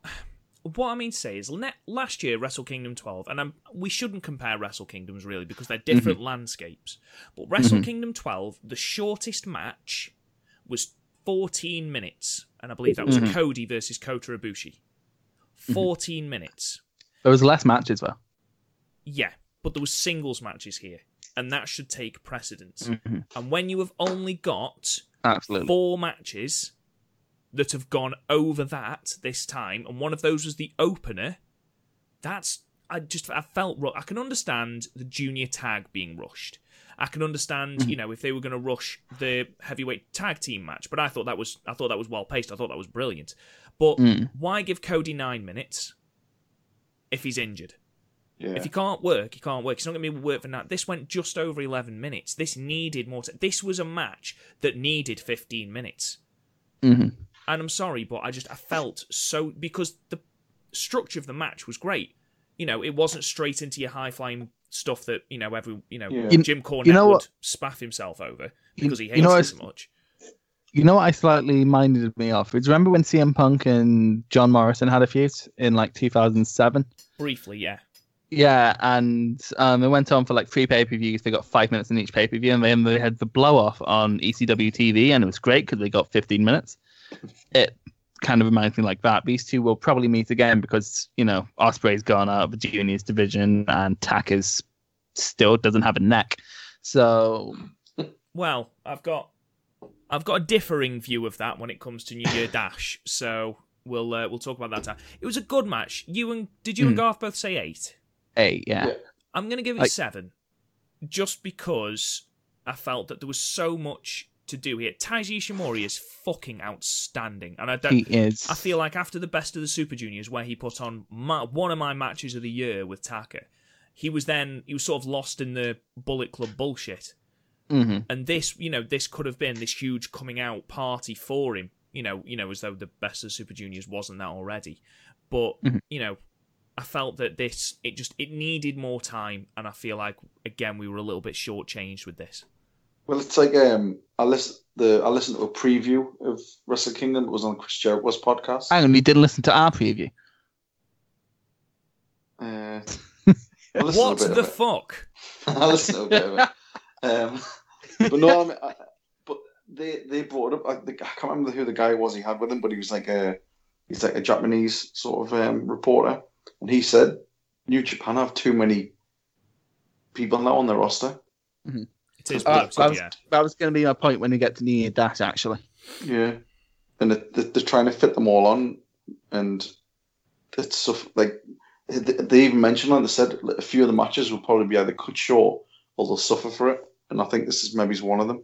what I mean to say is last year Wrestle Kingdom 12 and I'm, we shouldn't compare Wrestle Kingdoms really because they're different landscapes but Wrestle Mhm. Kingdom 12 the shortest match was 14 minutes and I believe that was Mhm. Cody versus Kota Ibushi 14 minutes There was less matches, though. yeah but there was singles matches here and that should take precedence Mhm. and when you have only got Absolutely. four matches that have gone over that this time, and one of those was the opener. that's I just I felt I can understand the junior tag being rushed. I can understand, you know, if they were going to rush the heavyweight tag team match, but I thought that was I thought that was well paced. I thought that was brilliant. But why give Cody nine minutes if he's injured? Yeah. If he can't work, he can't work. He's not going to be able to work for that. This went just over 11 minutes. This needed more. T- this was a match that needed 15 minutes. Mhm. And I'm sorry, but I just I felt so because the structure of the match was great. You know, it wasn't straight into your high flying stuff that you know every you know Yeah. Jim Cornette you know would what- spaff himself over You- because he you hates know it so much. You know what I slightly minded me of? Is remember when CM Punk and John Morrison had a feud in like 2007? Briefly, yeah. Yeah, and um, it went on for like three pay per views. They got five minutes in each pay per view, and then they had the blow off on ECW TV, and it was great because they got 15 minutes. It kind of reminds me like that. These two will probably meet again because you know Ospreay's gone out of the juniors division, and Tack is still doesn't have a neck. So Well, I've got I've got a differing view of that when it comes to New Year Dash. So we'll uh, we'll talk about that. Time. It was a good match. You and did you and Mm. Garth both say eight? Eight, yeah, Yeah. I'm going to give it Like- seven, just because I felt that there was so much to do here. Taiji Ishimori is fucking outstanding, and I don't. he is. I feel like after the best of the Super Juniors, where he put on my, one of my matches of the year with Taka, he was then he was sort of lost in the Bullet Club bullshit. mm-hmm. And this, you know, this could have been this huge coming out party for him. You know, you know, as though the best of the Super Juniors wasn't that already. But Mhm. you know, I felt that this it just it needed more time, and I feel like again we were a little bit shortchanged with this. Well, it's like um, I listen the I listened to a preview of Wrestle Kingdom. It was on Chris Jericho's podcast. Hang on, you didn't listen to our preview. Uh, I listened to a What the fuck? I listened to a bit of it. Um, but no, I mean, I, but they they brought up. I, the, I can't remember who the guy was he had with him, but he was like a he's like a Japanese sort of um, reporter, and he said New Japan have too many people now on their roster. It is Uh, bloated, that was, yeah. that was going to be my point when we get to near that, actually. Yeah, and it, they- they're trying to fit them all on, and it's stuff like they they even mentioned on. They said a few of the matches will probably be either cut short or they'll suffer for it, and I think this is maybe one of them.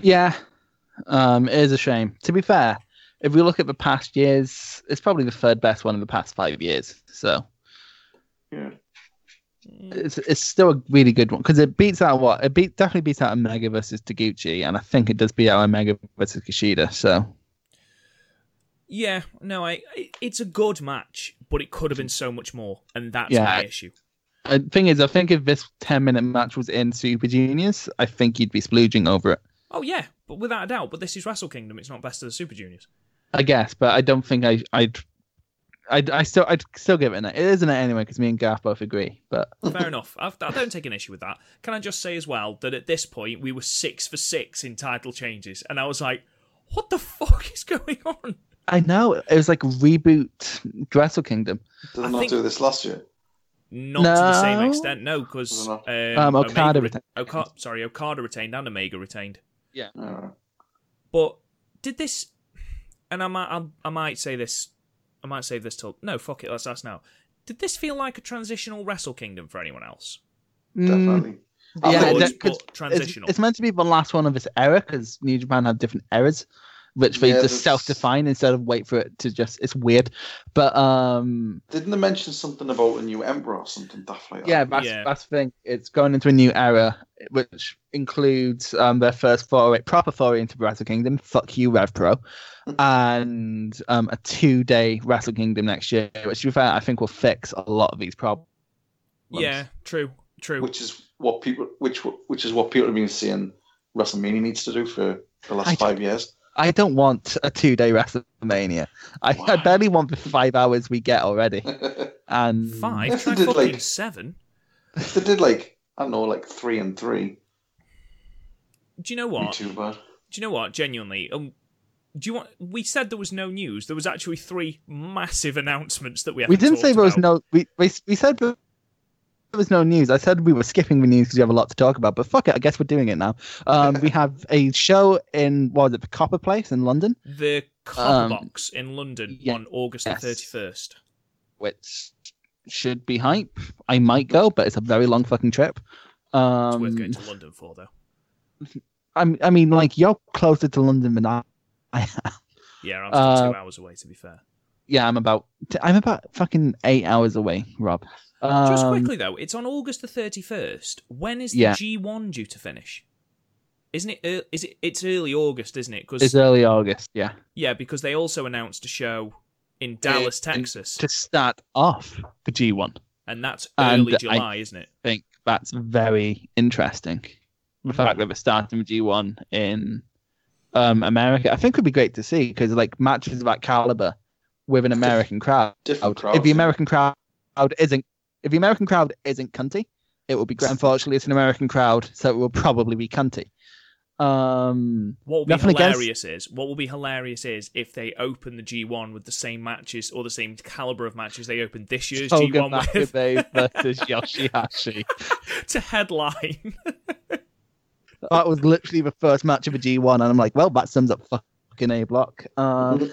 Yeah, um, it is a shame. To be fair, if we look at the past years, it's probably the third best one in the past five years. So Yeah. It's it's still a really good one because it beats out what it beat definitely beats out Omega versus Taguchi, and I think it does beat out Omega versus Kushida. So Yeah, no, I. It's a good match, but it could have been so much more, and that's Yeah. my issue. the thing is, I think if this ten minute match was in Super Juniors, I think you'd be splooging over it. Oh yeah, but without a doubt. But this is Wrestle Kingdom. It's not best of the Super Juniors. I guess, but I don't think I I'd. I'd, I still, I'd still give it an. It isn't it anyway because me and Garth both agree. But Fair enough. I've, I don't take an issue with that. Can I just say as well that at this point we were six for six in title changes, and I was like, "What the fuck is going on?" I know it was like reboot Wrestle Kingdom. Did I not think- do this last year? Not to the same extent, no, because um, Um, Okada Omega retained. Oka- sorry, Okada retained and Omega retained. Uh, But did this? And I might, I, I might say this. I might save this till no. Fuck it. Let's ask now. Did this feel like a transitional Wrestle Kingdom for anyone else? Mm, definitely. I yeah, think- Good, that- 'cause but it's, transitional. it's meant to be the last one of its era because New Japan had different eras, which they Yeah, just that's- self-define instead of wait for it to just. It's weird, but um, Didn't they mention something about a new emperor or something daft like that? yeah, that's Yeah. that's the thing. It's going into a new era, which includes um their first foray, proper foray into Wrestle Kingdom. Fuck you, Rev Pro, and um a two-day Wrestle Kingdom next year, which to be fair, I think will fix a lot of these problems. yeah, true, true. which is what people, which which is what people have been saying. WrestleMania needs to do for the last I five years. I don't want a two-day WrestleMania. I, I barely want the five hours we get already. And Five, try Did, fucking like- seven. they did like I don't know, like three and three. Do you know what? too bad. Do you know what? Genuinely, um, do you want? We said there was no news. There was actually three massive announcements that we. we didn't say talked there was no. We, we we said there was no news. I said we were skipping the news because we have a lot to talk about. But fuck it, I guess we're doing it now. Um, we have a show in what was it, the Copper Place in London, the Copper Um, Box in London yeah, on August yes. the thirty first. which should be hype. I might go, but it's a very long fucking trip. It's Um, worth going to London for, though. I'm, I mean, like you're closer to London than I. I am. Yeah, I'm Uh, two hours away, to be fair. Yeah, I'm about. I'm about fucking eight hours away, Rob. Just Um, quickly, though, it's on August the 31st. When is the Yeah. G1 due to finish? Isn't it? ear- Is it? It's early August, isn't it? Because It's early August. Yeah, yeah, because they also announced a show in Dallas, and Texas, to start off the G1. and that's and early I- July, isn't it? I think that's very interesting. The fact that we're starting the G1 in um, America, I think it would be great to see because like matches of that caliber with an American crowd. Different crowd. If the American crowd isn't, if the American crowd isn't cunty, it will be great. Unfortunately, it's an American crowd, so it will probably be cunty. Um, What will be Nothing against- hilarious is what will be hilarious is if they open the G1 with the same matches or the same caliber of matches they opened this year's Hogan G1 with Makabe versus Yoshihashi. to headline. that was literally the first match of a G1, and I'm like, well, that sums up fucking A block. Um,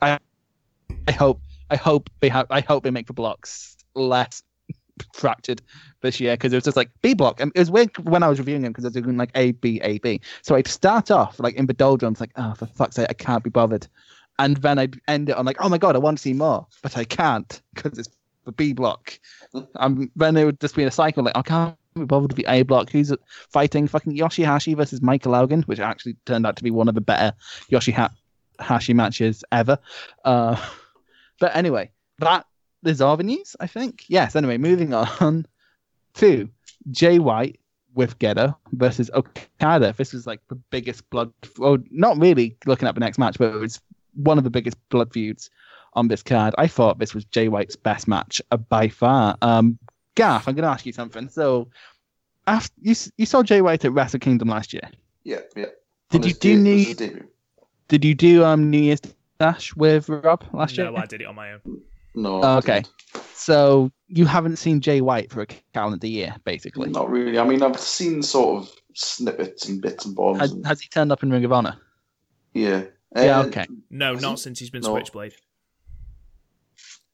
I, I hope, I hope they have, I hope they make the blocks less fractured this year because it was just like B block. And it was weird when I was reviewing them because I was doing like A B A B. So I'd start off like in the doldrums, like, oh, for fuck's sake, I can't be bothered. And then I'd end it on like, oh my god, I want to see more, but I can't because it's the B block. And then it would just be in a cycle like, I can't be bothered with the A block. Who's fighting fucking Yoshihashi versus Michael Elgin, which actually turned out to be one of the better Yoshihashi matches ever. Uh, but anyway, that the news, I think. Yes, anyway, moving on to Jay White with Gedo versus Okada. This was like the biggest blood, well, not really looking at the next match, but it was one of the biggest blood feuds on this card. I thought this was Jay White's best match uh, by far. Um, Garth, I'm going to ask you something. So, after you you saw Jay White at Wrestle Kingdom last year, Yeah, yeah. did On you do New this is his debut. did you do um New Year's Dash with Rob last year? no, I did it on my own. No. Oh, okay. So you haven't seen Jay White for a calendar year, basically. Not really. I mean, I've seen sort of snippets and bits and bobs. Has, and, has he turned up in Ring of Honor? yeah. Yeah, Uh, okay. No, not he? since he's been No. Switchblade.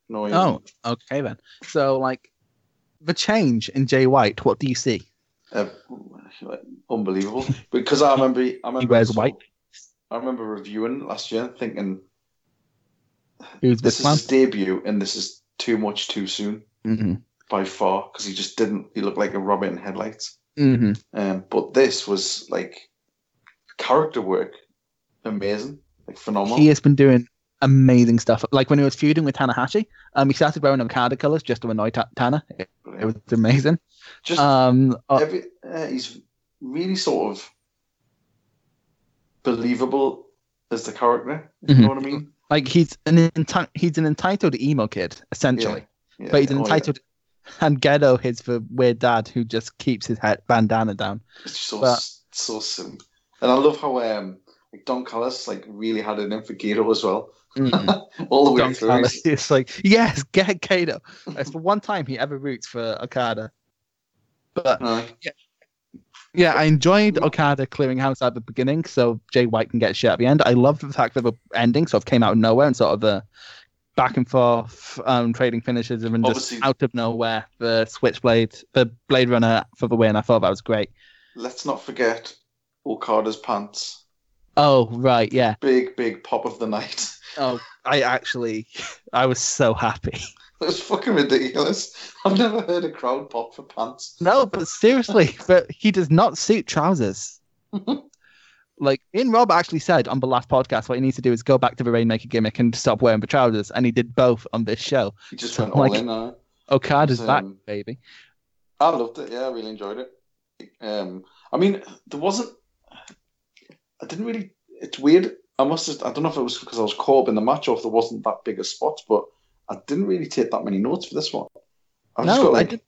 No. he Oh, hasn't. okay then. So like the change in Jay White, what do you see? Uh, unbelievable. because I remember. I remember. He wears sort white. I remember reviewing last year, thinking Who's this this is his debut, and this is too much too soon hmm by far because he just didn't. He looked like a rabbit in headlights. hmm Um, but this was like character work, amazing, like phenomenal. He has been doing amazing stuff. Like when he was feuding with Tanahashi, um, he started wearing Okada colors just to annoy Ta- Tana. It, it was amazing. just Um, uh, every, uh, he's really sort of believable as the character. You know what I mean? Like he's an enti- he's an entitled emo kid essentially, Yeah, but he's an oh, yeah. entitled. And Gedo is the weird dad who just keeps his head bandana down. It's so but- so silly, and I love how um like Don Callis like really had it in for Gedo as well, all the way Don through. Callis is like, yes, get Gedo. It's the one time he ever roots for Okada. But yeah, I enjoyed Okada clearing house at the beginning, so Jay White can get shit at the end. I loved the fact that the ending sort of came out of nowhere and sort of the back and forth um, trading finishes and just out of nowhere the switchblade, the Blade Runner for the win. I thought that was great. Let's not forget Okada's pants. Oh right, yeah. Big big pop of the night. Oh, I actually, I was so happy. It was fucking ridiculous. I've never heard a crowd pop for pants. No, but seriously, but he does not suit trousers. like, in Rob actually said on the last podcast, what he needs to do is go back to the Rainmaker gimmick and stop wearing the trousers, and he did both on this show. He just So, went all like- in. Uh, Okada's Um, back, baby. I loved it. Yeah, I really enjoyed it. Um, I mean, there wasn't. I didn't really. It's weird. I must have. I don't know if it was because I was caught up in the match or if there wasn't that big a spot, but I didn't really take that many notes for this one. I've just No, got I like, did.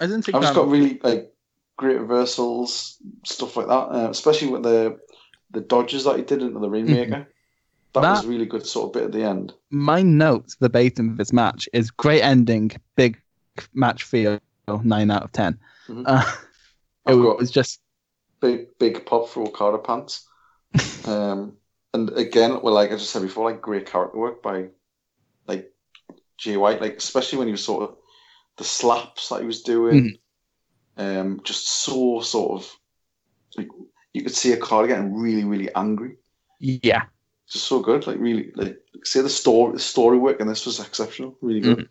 I didn't think I've just that. got really like great reversals, stuff like that. Uh, especially with the the dodges that he did into the Rainmaker. That, was Mm-hmm. That- really good, sort of bit at the end. My notes verbatim of this match is great ending, big match feel, nine out of 10 Mhm. Uh, it I've got was just big big pop for Okada pants. um, and again, well, like I just said before, like great character work by Jay White, like especially when he was sort of the slaps that he was doing, Mm-hmm. um, just so sort of like you could see Okada getting really, really angry. Yeah. Just so good, like really, like see the story, the story work, and this was exceptional, really good. Mhm.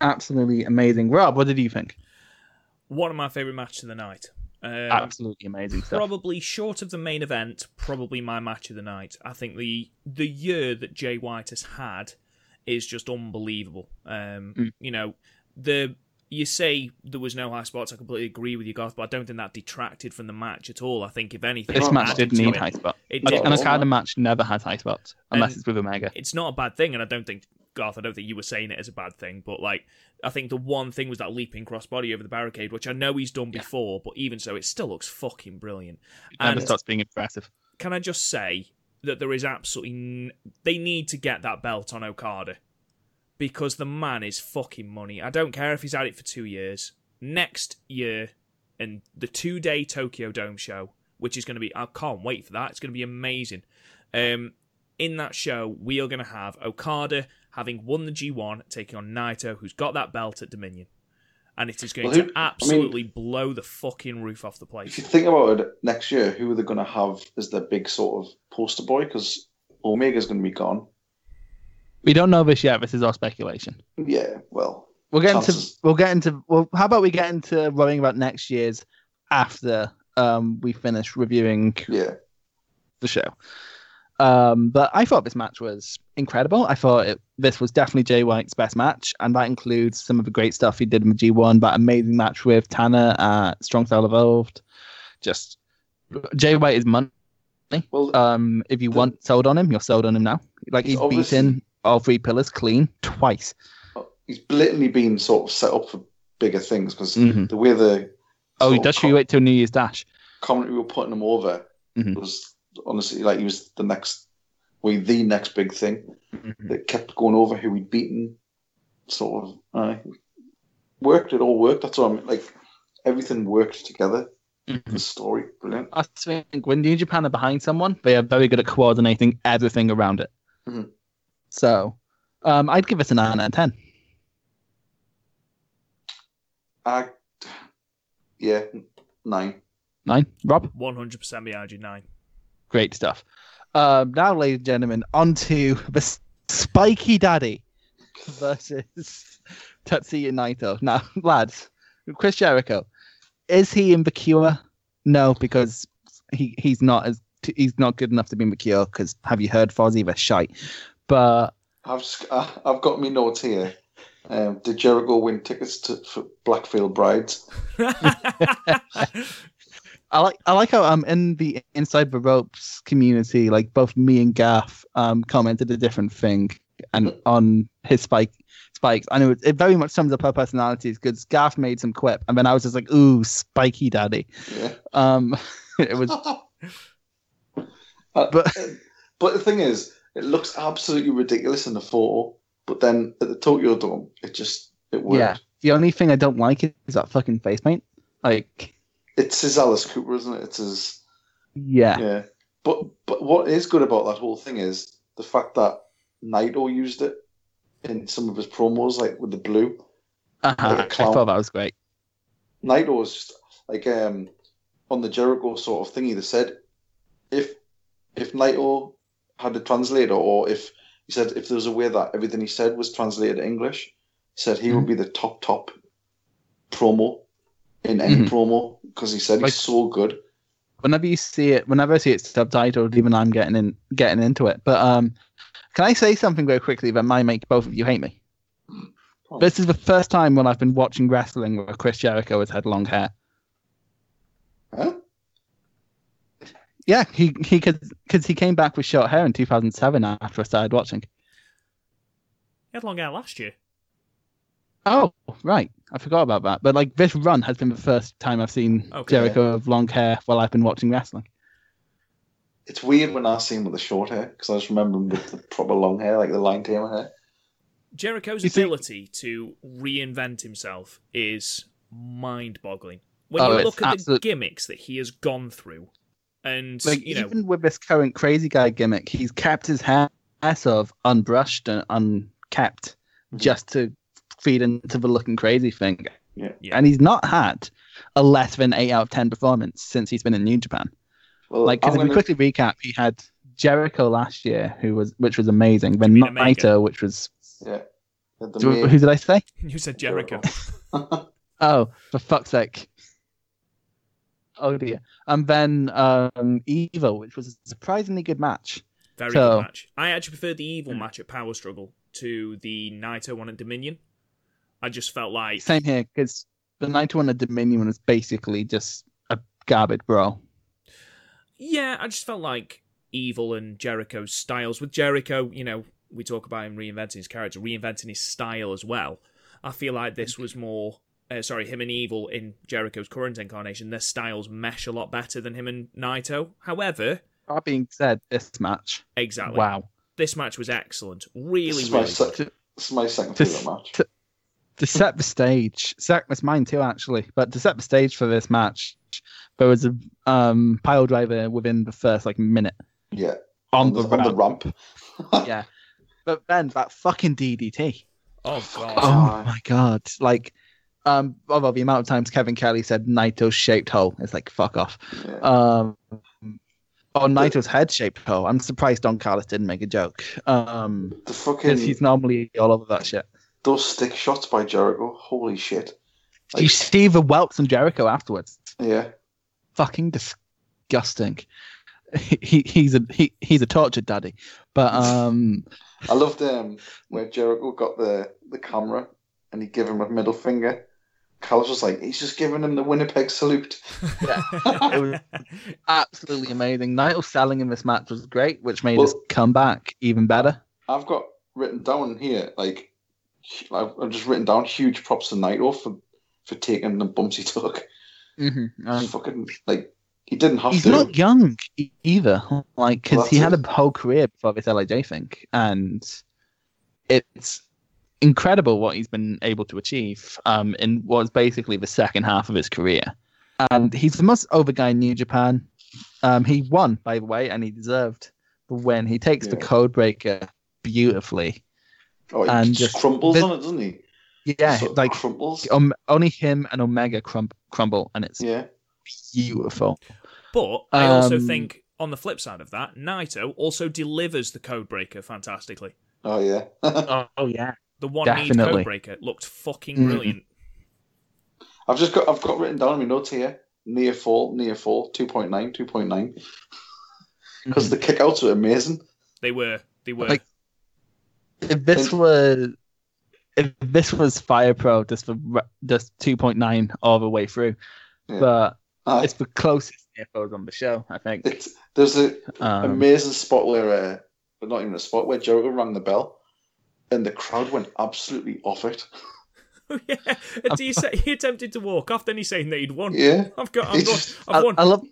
Absolutely amazing. Rob, what did you think? One of my favourite matches of the night. Um, Absolutely amazing stuff. probably short of the main event, probably my match of the night. I think the the year that Jay White has had is just unbelievable. Um, Mm. You know, the you say there was no high spots. I completely agree with you, Garth, but I don't think that detracted from the match at all. I think if anything, This match did to need it. high spots. It Like, did. An Okada match never has high spots unless And- it's with Omega. it's not a bad thing, and I don't think Garth, I don't think you were saying it as a bad thing, but like I think the one thing was that leaping crossbody over the barricade, which I know he's done before, but even so, it still looks fucking brilliant. And it never And- stops being impressive. Can I just say that there is absolutely n- they need to get that belt on Okada because the man is fucking money. I don't care if he's had it for two years. Next year, and the two day Tokyo Dome show, which is going to be I can't wait for that. It's going to be amazing. Um, in that show, we are going to have Okada having won the G1, taking on Naito, who's got that belt at Dominion. And it is going Well, who- to absolutely blow the fucking roof off the place. If you think about it, next year, who are they going to have as their big sort of poster boy? Because Omega's going to be gone. We don't know this yet. This is our speculation. Yeah, well, We'll get into. We'll get into. Well, how about we get into worrying about next year's after um, we finish reviewing yeah. the show. Um, but I thought this match was incredible. I thought it, this was definitely Jay White's best match, and that includes some of the great stuff he did in the G1. That amazing match with Tana at Strong Style Evolved. Just Jay White is money. Well, Um, if you The- want sold on him, you're sold on him now. Like he's beaten all three pillars clean twice. he's blatantly been sort of set up for bigger things because Mhm. the way the Oh, he does com- you wait till New Year's Dash. commentary were putting him over Mhm. was honestly like he was the next, well, the next big thing Mhm. that kept going over who he'd beaten. Sort of uh, worked. It all worked. That's what I mean. like. Everything worked together. Mhm. The story, brilliant. I think when New Japan are behind someone, they are very good at coordinating everything around it. Mhm. So, um, I'd give it a nine out of ten. I, yeah, nine. Nine, Rob. 100% behind you, nine. Great stuff. Um, now, ladies and gentlemen, on to the Spiky Daddy versus Tetsuya Naito. Now, lads, Chris Jericho, is he in the cure? No, because he, he's not as he's not good enough to be in the cure. Because have you heard Fozzy? The shite. But I've I've got me notes here. Um, did Jericho win tickets to for Black Veil Brides? I like I like how um in the inside the ropes community, like both me and Gaff um commented a different thing and on his spike spikes. I know it, it very much sums up our personalities because Gaff made some quip and then I was just like, ooh, spiky daddy. Yeah. Um it was Uh, But- but but the thing is, it looks absolutely ridiculous in the photo, but then at the Tokyo Dome, it just it worked. Yeah. the only thing I don't like is that fucking face paint. Like It's his Alice Cooper, isn't it? It's his yeah. yeah. But but what is good about that whole thing is the fact that Naito used it in some of his promos, like with the blue. Uh-huh. Like I thought that was great. Naito was just like um on the Jericho sort of thingy. They said if if Naito had a translator, or if he said if there was a way that everything he said was translated to English, he said he would be the top top promo in any Mhm. promo because he said Like- he's so good. whenever you see it, whenever I see it subtitled, even I'm getting in, getting into it. But um, can I say something very quickly that might make both of you hate me? on. This is the first time when I've been watching wrestling where Chris Jericho has had long hair. Huh? Yeah, he he could because he came back with short hair in 2007 after I started watching. He had long hair last year. Oh, right, I forgot about that. But like this run has been the first time I've seen Okay. Jericho with long hair while I've been watching wrestling. It's weird when I see him with the short hair because I just remember him with the proper long hair, like the Lion Tamer hair. Jericho's You see- ability to reinvent himself is mind-boggling. When Oh, you look at absolute- the gimmicks that he has gone through, and Like you know, even with this current crazy guy gimmick, he's kept his hair sort of unbrushed and unkept mm-hmm. just to feed into the looking crazy thing. Yeah. Yeah. And he's not had a less than eight out of ten performance since he's been in New Japan. Well, Like, because I'm if we gonna- quickly recap, he had Jericho last year, who was which was amazing. Then mean Naito, which was yeah. The who did I say? You said Jericho. Oh, for fuck's sake! Oh dear. And then um, Evil, which was a surprisingly good match. Very So- good match. I actually preferred the evil match at Power Struggle to the Naito one at Dominion. I just felt like Same here, because the Naito one at Dominion was basically just a garbage bro. Yeah, I just felt like Evil and Jericho's styles. With Jericho, you know, we talk about him reinventing his character, reinventing his style as well. I feel like this was more, uh, sorry, him and Evil in Jericho's current incarnation, their styles mesh a lot better than him and Naito. However, That being said, this match, exactly. wow. This match was excellent. This Really, is really sec- good. this is my second To- favorite match. to- To set the stage, set was mine too actually, but to set the stage for this match, there was a um, pile driver within the first like minute Yeah. on, the, the, on the ramp. ramp. Yeah, but then that fucking DDT. Oh, God. Oh my god! Like, um, although the amount of times Kevin Kelly said Naito's shaped hole, it's like fuck off. Yeah. Um, oh, Naito's head shaped hole. I'm surprised Don Callis didn't make a joke. Um, the because fucking he's normally all over that shit. Those stick shots by Jericho. Holy shit. Do you see the welts on Jericho afterwards? Yeah. Fucking disgusting. He, he's a he, he's a tortured daddy, but um, I loved um where Jericho got the the camera and he gave him a middle finger. Callis was like, he's just giving him the Winnipeg salute. it was absolutely amazing. Naito selling in this match was great, which made Well- his comeback even better. I've got written down here, like, I've I've just written down huge props to Naito for, for taking the bumps he took. Mm-hmm. Fucking, like, he didn't have he's to. not young either. Like, because Well, he had a whole career before this LIJ thing, and it's incredible what he's been able to achieve um, in what's basically the second half of his career. And he's the most over guy in New Japan. Um, he won, by the way, and he deserved the win. He takes the Yeah. code breaker beautifully. Oh, he and just just- crumbles the- on it, doesn't he? Yeah, Sort of like crumbles. um, only him and Omega crum- crumble, and it's Yeah. beautiful. But I also Um, think, on the flip side of that, Naito also delivers the Codebreaker fantastically. Oh, yeah. Oh, yeah. The one need Codebreaker looked fucking Mm. brilliant. I've just got I've got written down in my notes here near fall, near fall, 2.9, 2.9. Because the kickouts were amazing. They were, they were. Like- if this was if this was Fire Pro just for just 2.9 all the way through, Yeah. but Uh, it's the closest earphones on the show, I think. it's, there's an Um, amazing spot where, uh, but not even a spot where Jericho rang the bell, and the crowd went absolutely off it. yeah. He, say, he attempted to walk off, then he's saying that he'd won. Yeah, I've got, I've, got, I've I, won. I love.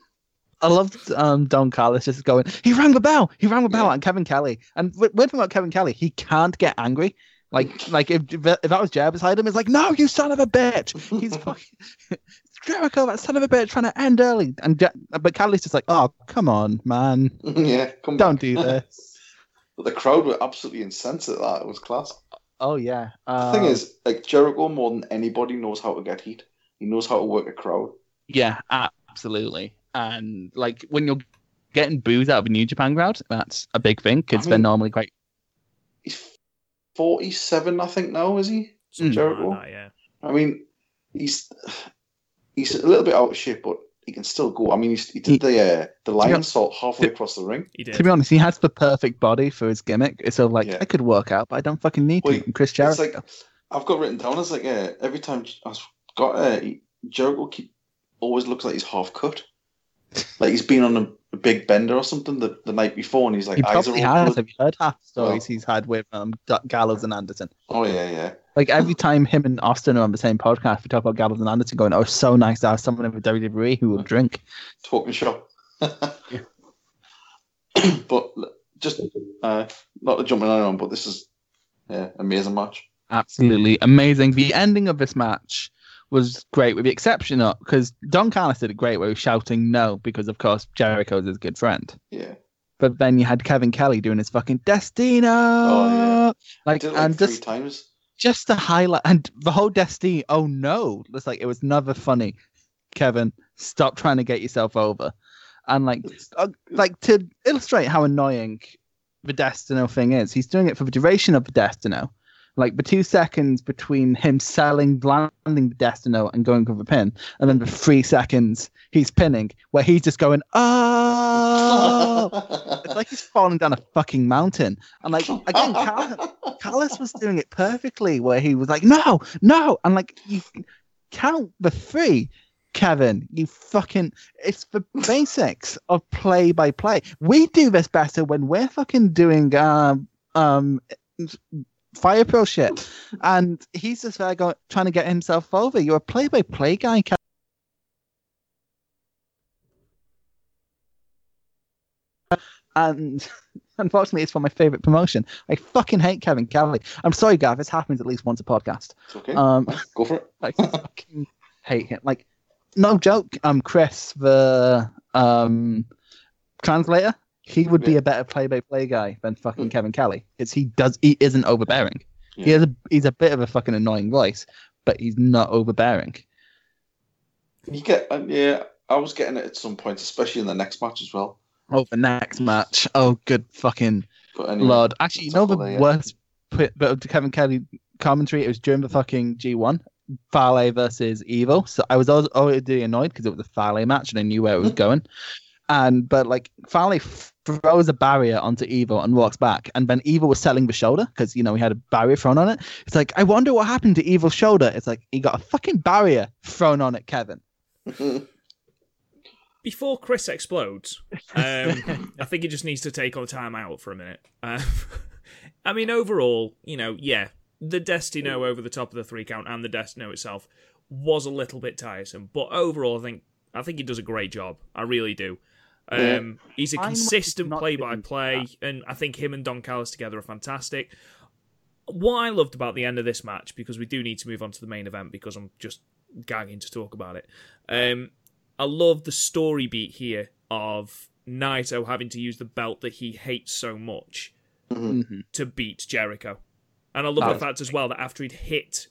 I loved um, Don Callis just going, he rang the bell, he rang the bell, Yeah. and Kevin Kelly. And weird thing about Kevin Kelly, he can't get angry. Like, like if, if that was Jer beside him, it's like, no, you son of a bitch. He's fucking Jericho, that son of a bitch, trying to end early. And Je- but Kelly's just like, oh, come on, man, yeah. Come don't back. do this. But the crowd were absolutely incensed at that. It was class. Oh yeah. The Um, thing is, like Jericho, more than anybody, knows how to get heat. He knows how to work a crowd. yeah, absolutely. And like when you're getting booze out of a New Japan crowd, that's a big thing because I they're normally quite. He's forty-seven, I think now, is he? Something Jericho? like that, yeah. I mean, he's he's a little bit out of shape, but he can still go. I mean, he's, he did the uh, the Lionsault halfway across the ring. He did. To be honest, he has the perfect body for his gimmick. It's sort of like Yeah. I could work out, but I don't fucking need Well, to. And Chris It's Jericho. like I've got written down as like uh, every time I've got uh, he- Jericho keep, always looks like he's half cut, like he's been on a, a big bender or something the, the night before, and he's like he probably has. blood- Have you heard half the stories Oh. he's had with um, Gallows and Anderson? Oh yeah, yeah. Like every time him and Austin are on the same podcast, we talk about Gallows and Anderson going, "Oh, so nice to have someone in the WWE who will drink." talking shop. but just uh, not to jump in on, but this is yeah, amazing match. Absolutely amazing. The ending of this match was great, with the exception of because Don Callis did it great, where he was shouting no because, of course, Jericho's his good friend. Yeah, But then you had Kevin Kelly doing his fucking Destino, Oh, yeah. like like and just times. just to highlight and the whole Destiny. Oh no! It's like it was never funny. Kevin, stop trying to get yourself over, and like, uh, like to illustrate how annoying the Destino thing is. He's doing it for the duration of the Destino. Like the two seconds between him selling, landing the Destino and going for the pin, and then the three seconds he's pinning, where he's just going, oh, it's like he's falling down a fucking mountain. And like again, Cal- Callis was doing it perfectly, where he was like, no, no, and like you count the three. Kevin, you fucking it's the basics of play by play. We do this better when we're fucking doing um um fire pro shit. And he's just there going trying to get himself over. You're a play by play guy, Kevin. And unfortunately, it's for my favorite promotion. I fucking hate Kevin Kelly. I'm sorry, Gav. This happens at least once a podcast. It's okay. Um, Go for it. I fucking hate him. Like, no joke. I'm um, Chris, the um translator, he would be a better play-by-play guy than fucking Hmm. Kevin Kelly. Because he does, he isn't overbearing. He has a, he's a bit of a fucking annoying voice, but he's not overbearing. You get, uh, yeah. I was getting it at some point, especially in the next match as well. Oh, the next match. Oh, good fucking anyway, lord. Actually, you know the there, worst bit of Kevin Kelly commentary? It was during the fucking G1. Fale versus Evil. So I was al- already annoyed because it was a Fale match and I knew where it was going. And but like Fale f- throws a barrier onto Evil and walks back, and then Evil was selling the shoulder because you know he had a barrier thrown on it. It's like I wonder what happened to Evil's shoulder. It's like he got a fucking barrier thrown on it, Kevin. Before Chris explodes, um, I think he just needs to take on time out for a minute. Uh, I mean, overall, you know, yeah, the Destino over the top of the three count and the Destino itself was a little bit tiresome, but overall, I think I think he does a great job. I really do. Yeah. Um, he's a consistent play by play, and I think him and Don Callis together are fantastic. What I loved about the end of this match, because we do need to move on to the main event, because I'm just gagging to talk about it. Um, I love the story beat here of Naito having to use the belt that he hates so much Mhm. to beat Jericho. And I love That the fact as well that after he'd hit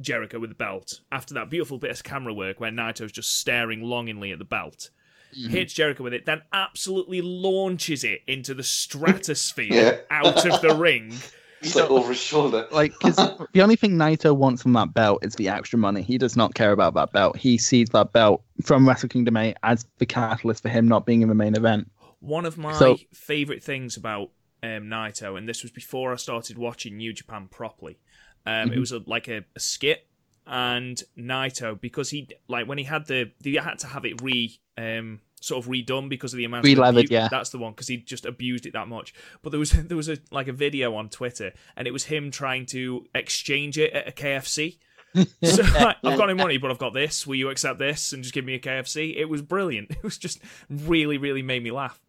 Jericho with the belt, after that beautiful bit of camera work where Naito's just staring longingly at the belt, Mm-hmm. hits Jericho with it, then absolutely launches it into the stratosphere Yeah. out of the ring. It's like over his shoulder. Like, because the only thing Naito wants from that belt is the extra money. He does not care about that belt. He sees that belt from Wrestle Kingdom 8 as the catalyst for him not being in the main event. One of my So- favorite things about um, Naito, and this was before I started watching New Japan properly. Um, It was a, like a, a skit, and Naito because he like when he had the they had to have it re um, sort of redone because of the amount Re-levered, of abu- yeah. That's the one because he just abused it that much. But there was there was a like a video on Twitter, and it was him trying to exchange it at a KFC. so like, I've got no money, but I've got this. Will you accept this and just give me a KFC? It was brilliant. It was just really, really made me laugh.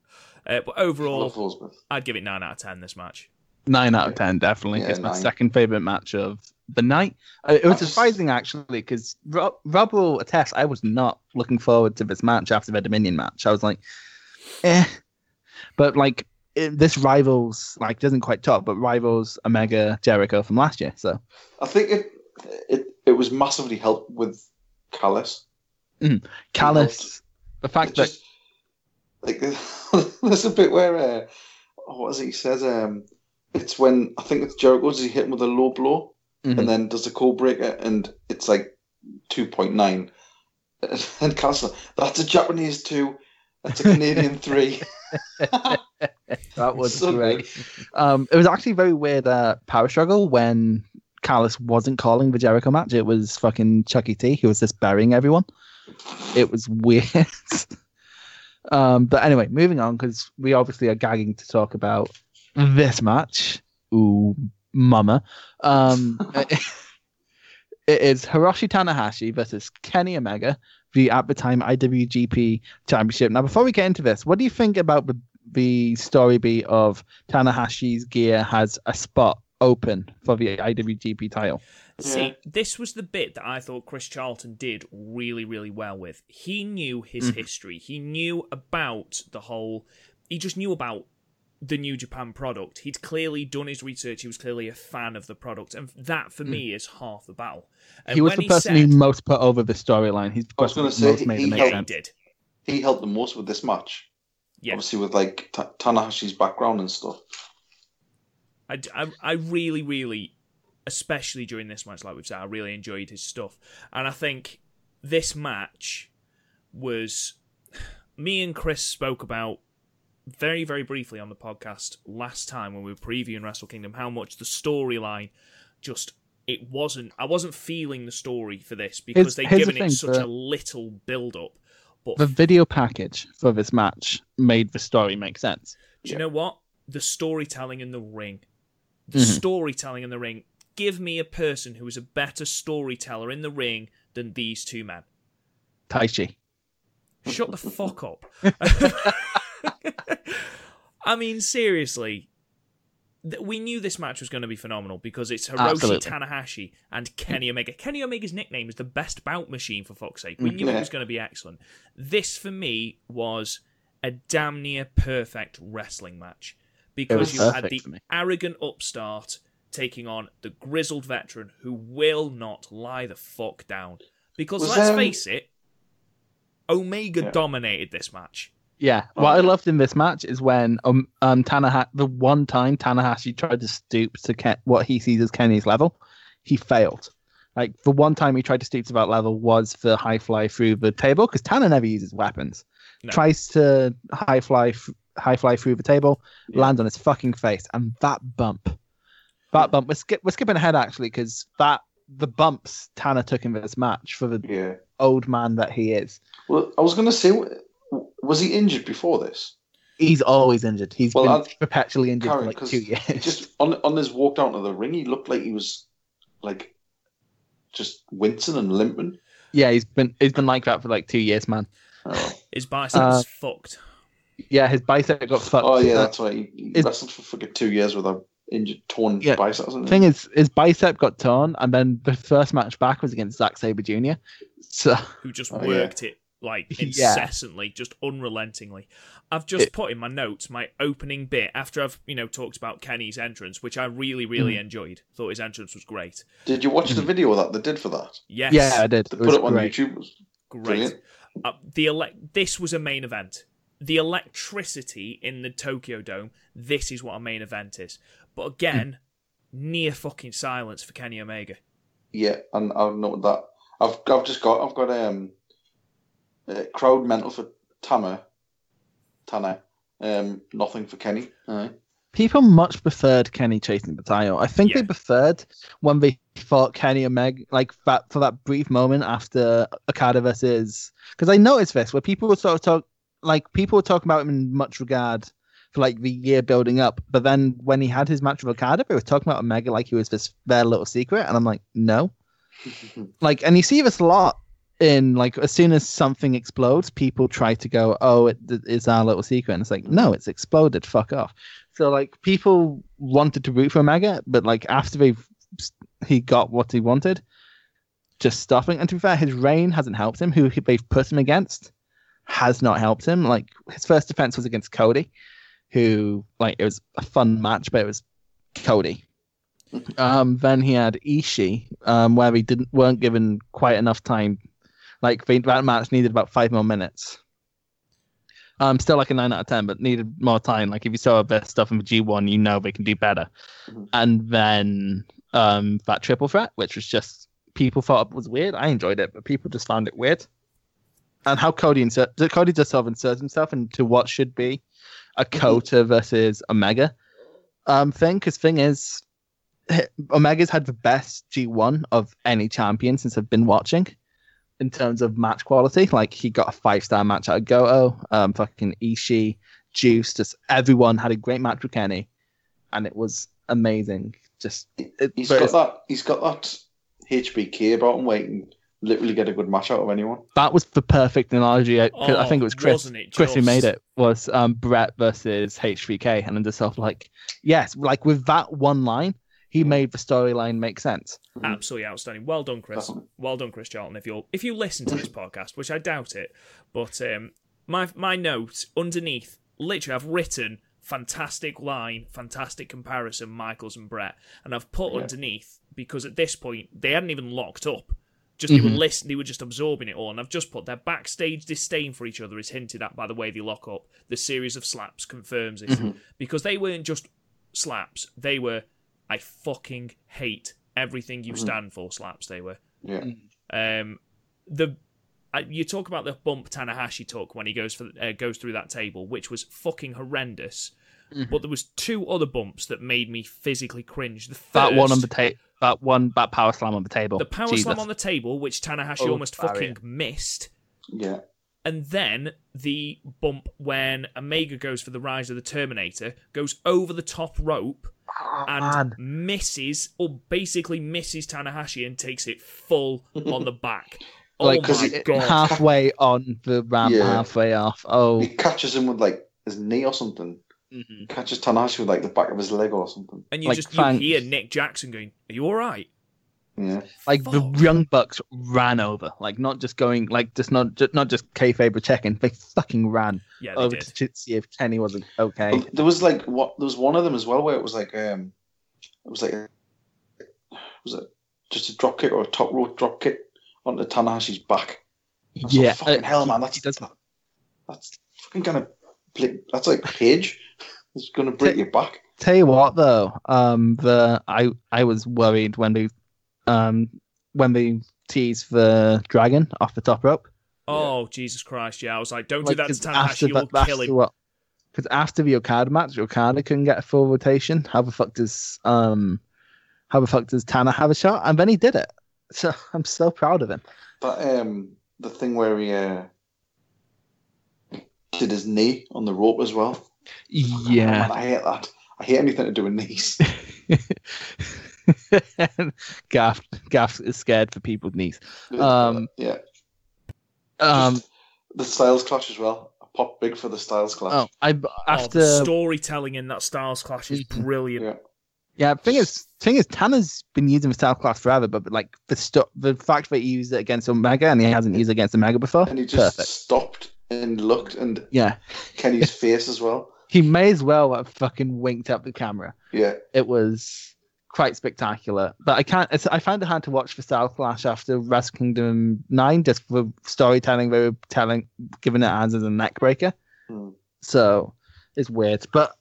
Uh, but overall, I'd give it nine out of ten. This match. Nine out of ten, definitely. Yeah, it's my nine. second favorite match of the night. Uh, it was surprising actually because Rob, Rob will attest. I was not looking forward to this match after the Dominion match. I was like, eh. But like it, this rivals like doesn't quite top, but rivals Omega Jericho from last year. So I think it it it was massively helped with Callis. Callus, the fact that just like there's a bit where uh, oh, what is it? He says um, it's when I think it's Jericho. Does he hit him with a low blow Mhm. and then does the code breaker and it's like two point nine. And Callis, like, that's a Japanese two. That's a Canadian three. that was So great. Um, it was actually very weird uh, power struggle when Callis wasn't calling the Jericho match. It was fucking Chucky T who was just burying everyone. It was weird. um, but anyway, moving on because we obviously are gagging to talk about this match. Ooh, mama. Um, it is Hiroshi Tanahashi versus Kenny Omega, the at the time IWGP Championship. Now, before we get into this, what do you think about the the story beat of Tanahashi's gear has a spot open for the IWGP title? See, this was the bit that I thought Chris Charlton did really, really well with. He knew his history. He knew about the whole. He just knew about the New Japan product. He'd clearly done his research. He was clearly a fan of the product, and that for me is half the battle. And Hmm. he was when the person said, who most put over the storyline. He's the I was person gonna who say, most made he it yeah, he helped- did. He helped the most with this match. Yeah. Obviously, with like Ta- Tanahashi's background and stuff. I, I, I really, really, especially during this match, like we've said, I really enjoyed his stuff. And I think this match was. Me and Chris spoke about very, very briefly on the podcast last time when we were previewing Wrestle Kingdom how much the storyline just. It wasn't. I wasn't feeling the story for this because they'd here's the given it such a little build up. But The video package for this match made the story make sense. Do you know what? The storytelling in the ring. The Mhm. storytelling in the ring. Give me a person who is a better storyteller in the ring than these two men. Taichi. Shut the fuck up. I mean, seriously. We knew this match was going to be phenomenal because it's Hiroshi Absolutely. Tanahashi and Kenny Omega. Kenny Omega's nickname is the best bout machine, for fuck's sake. We knew it was going to be excellent. This, for me, was a damn near perfect wrestling match because you had the arrogant upstart taking on the grizzled veteran who will not lie the fuck down. Because Was, let's um, face it, Omega Yeah. dominated this match. Yeah, Oh, what I loved in this match is when um um Tanahashi the one time Tanahashi tried to stoop to Ken, what he sees as Kenny's level, he failed. Like the one time he tried to stoop to that level was the high fly through the table because Tana never uses weapons. No. Tries to high fly f- high fly through the table, Yeah. lands on his fucking face, and that bump, that bump. We're skip we're skipping ahead actually because that the bumps Tana took in this match for the Yeah. old man that he is. Well, I was going to say, w- was he injured before this? He's always injured. He's Well, been I'll- perpetually injured Karen, for like 'cause two years. Just on on his walk down to the ring, he looked like he was like just wincing and limping. Yeah, he's been he's been like that for like two years, man. Oh, His biceps Uh, fucked. Yeah, his bicep got fucked. oh yeah, Uh, that's right. He, he Is- wrestled for fucking two years with a injured, torn Yeah, bicep. Wasn't thing is, his bicep got torn, and then the first match back was against Zack Sabre Jr. So who just Oh, yeah. worked it like Yeah. incessantly, just unrelentingly. I've just It- put in my notes my opening bit after I've you know talked about Kenny's entrance, which I really really Mm. enjoyed. Thought his entrance was great. Did you watch the video that they did for that? Yes, yeah, I did. They It put was it on great. YouTube. It was great. Uh, the ele- this was a main event. The electricity in the Tokyo Dome. This is what a main event is. But again, near fucking silence for Kenny Omega. Yeah, and I've noted that. I've I've just got I've got um uh, crowd mental for Tama, Tana, um nothing for Kenny. Aye. People much preferred Kenny chasing the title. I think Yeah. they preferred when they fought Kenny and Meg, like that for that brief moment after Okada versus. Because I noticed this where people were sort of talk, like people were talking about him in much regard for like the year building up, but then when he had his match with Okada, they were talking about Omega like he was this their little secret, and I'm like, no, like, and you see this a lot in like as soon as something explodes, people try to go, oh, it, it's our little secret, and it's like, no, it's exploded, fuck off. So like people wanted to root for Omega, but like after they he got what he wanted, just stopping. And to be fair, his reign hasn't helped him. Who he- they've put him against has not helped him. Like his first defense was against Cody, who like it was a fun match, but it was Cody. Um, then he had Ishii, um, where he didn't weren't given quite enough time. Like they, that match needed about five more minutes. Um, still like a nine out of ten, but needed more time. Like if you saw their stuff in the G one, you know they can do better. Mhm. And then um, that triple threat, which was just people thought it was weird. I enjoyed it, but people just found it weird. And how Cody insert Cody just sort of inserts himself into what should be a Kota versus Omega um thing. Because thing is, Omega's had the best G1 of any champion since I've been watching in terms of match quality. Like he got a five star match out of Goto, um, fucking Ishii, Juice, just everyone had a great match with Kenny, and it was amazing. Just it, He's but got it's- that. He's got that HBK about him, where he can literally get a good match out of anyone. that was the perfect analogy. I, 'cause I Oh, think it was Chris. it Chris who made it was um, Brett versus HBK, and I'm just sort of like, yes, like with that one line, he made the storyline make sense. Absolutely outstanding. Well done, Chris. Definitely. Well done, Chris Charlton. If you if you listen to this podcast, which I doubt it, but um, my my note underneath, literally, I've written fantastic line, fantastic comparison, Michaels and Brett. And I've put Yeah. underneath because at this point they hadn't even locked up. Just they were Mhm. listening, they were just absorbing it all. And I've just put their backstage disdain for each other is hinted at by the way they lock up. The series of slaps confirms this because they weren't just slaps; they were I fucking hate everything you stand for slaps. They were. Yeah. Um, the you talk about the bump Tanahashi took when he goes for uh, goes through that table, which was fucking horrendous. But there was two other bumps that made me physically cringe. The first, That one on the table. That one. That power slam on the table. the power Jesus. slam on the table, which Tanahashi Oh, almost barrier. fucking missed. Yeah. And then the bump when Omega goes for the rise of the Terminator, goes over the top rope Oh, and man. misses, or basically misses Tanahashi and takes it full on the back. Oh like my it- god! halfway on the ramp, Yeah. halfway off. Oh, He catches him with like his knee or something. Mhm. Catches Tanahashi with like the back of his leg or something. And you like just thanks. you hear Nick Jackson going, "Are you all right?" Yeah. like the young bucks ran over, like not just going, like just not just, not just kayfabe checking. They fucking ran Yeah, they over did. to see if Kenny wasn't okay. But there was like what there was one of them as well where it was like um it was like was it just a drop kick or a top rope drop kick onto Tanahashi's back. I like, yeah, fucking uh, hell, man, that's he does- that's fucking gonna play, that's like Page. It's gonna break your back. Tell you what, though, um, the I I was worried when they, um, when they teased the dragon off the top rope. Oh Jesus Christ! Yeah, I was like, "Don't Like, do that to 'cause after Tanahashi. You'll that- kill him." what- Because after the Okada match, Okada couldn't get a full rotation. How the fuck does um, how the fuck does Tana have a shot? And then he did it. So I'm so proud of him. That um the thing where he uh did his knee on the rope as well. Oh, Yeah. man, I hate that. I hate anything to do with knees. Gaff Gaff is scared for people's knees. Um, yeah. Um, Just the Styles clash as well. I popped big for the Styles clash. oh, I Oh, after the storytelling in that Styles clash is brilliant. Yeah. yeah. Thing is, thing is, Tana's been using the style clash forever, but like the stu- the fact that he used it against Omega and he hasn't used it against Omega before, And he just perfect. stopped and looked and Yeah, Kenny's face as well. he may as well have fucking winked up the camera. Yeah. It was quite spectacular, but I can't. It's, I find it hard to watch for style clash after Wrestle Kingdom Nine, just for storytelling. They were telling, giving it as a neck breaker. Hmm. So it's weird. But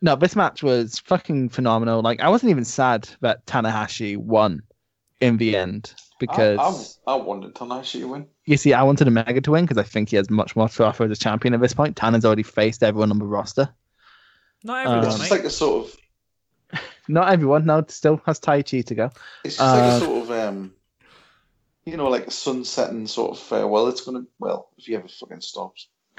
no, this match was fucking phenomenal. Like I wasn't even sad that Tanahashi won in the end because I, I, I wanted Tanahashi to win. you see, I wanted Omega to win because I think he has much more to offer as a champion at this point. Tana's already faced everyone on the roster. Not Um, It's just like a sort of Not everyone. now still has Taichi to go. it's just like Uh, a sort of um you know, like a sunsetting sort of farewell. It's gonna well, if he ever fucking stops.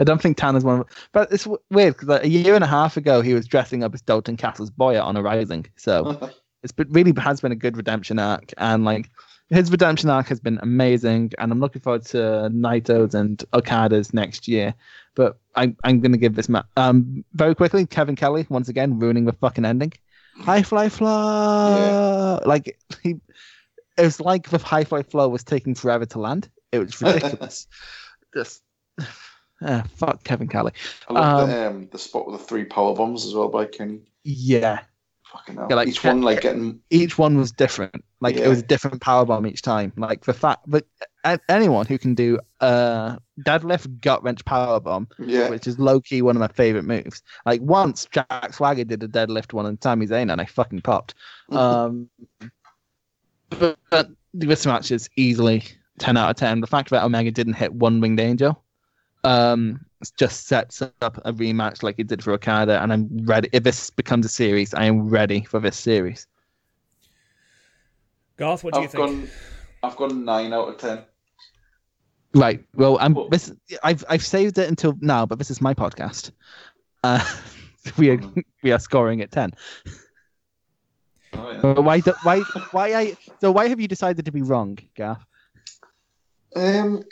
I don't think Tana's one. Of, them. but it's weird because a year and a half ago he was dressing up as Dalton Castle's boy Honor Rising. So it's been, really has been a good redemption arc, and like his redemption arc has been amazing. And I'm looking forward to Naito's and Okada's next year. But I, I'm going to give this map um very quickly. Kevin Kelly once again ruining the fucking ending. High fly flow, like he. It was like the high fly flow was taking forever to land. It was ridiculous. Just. Uh, fuck Kevin Kelly. I love Um, the um the spot with the three power bombs as well by Kenny. Yeah, Fucking hell. Yeah, like, Each one like getting each one was different. Like it was a different power bomb each time. Like the fact, but anyone who can do a deadlift gut wrench power bomb, yeah. which is low key one of my favorite moves. Like once Jack Swagger did a deadlift one on Sami Zayn, and I fucking popped. Um, but, but this match is easily ten out of ten. The fact that Omega didn't hit one winged angel, um, just sets up a rematch like it did for Okada, and I'm ready. If this becomes a series, I am ready for this series. Garth, what do you I've think? gone I've gone nine out of ten. Right. Well, I'm Well- this. I've I've saved it until now, but this is my podcast. Uh, we are we are scoring at ten. Oh, yeah. Why do, why why I so why have you decided to be wrong, Gaff? Um,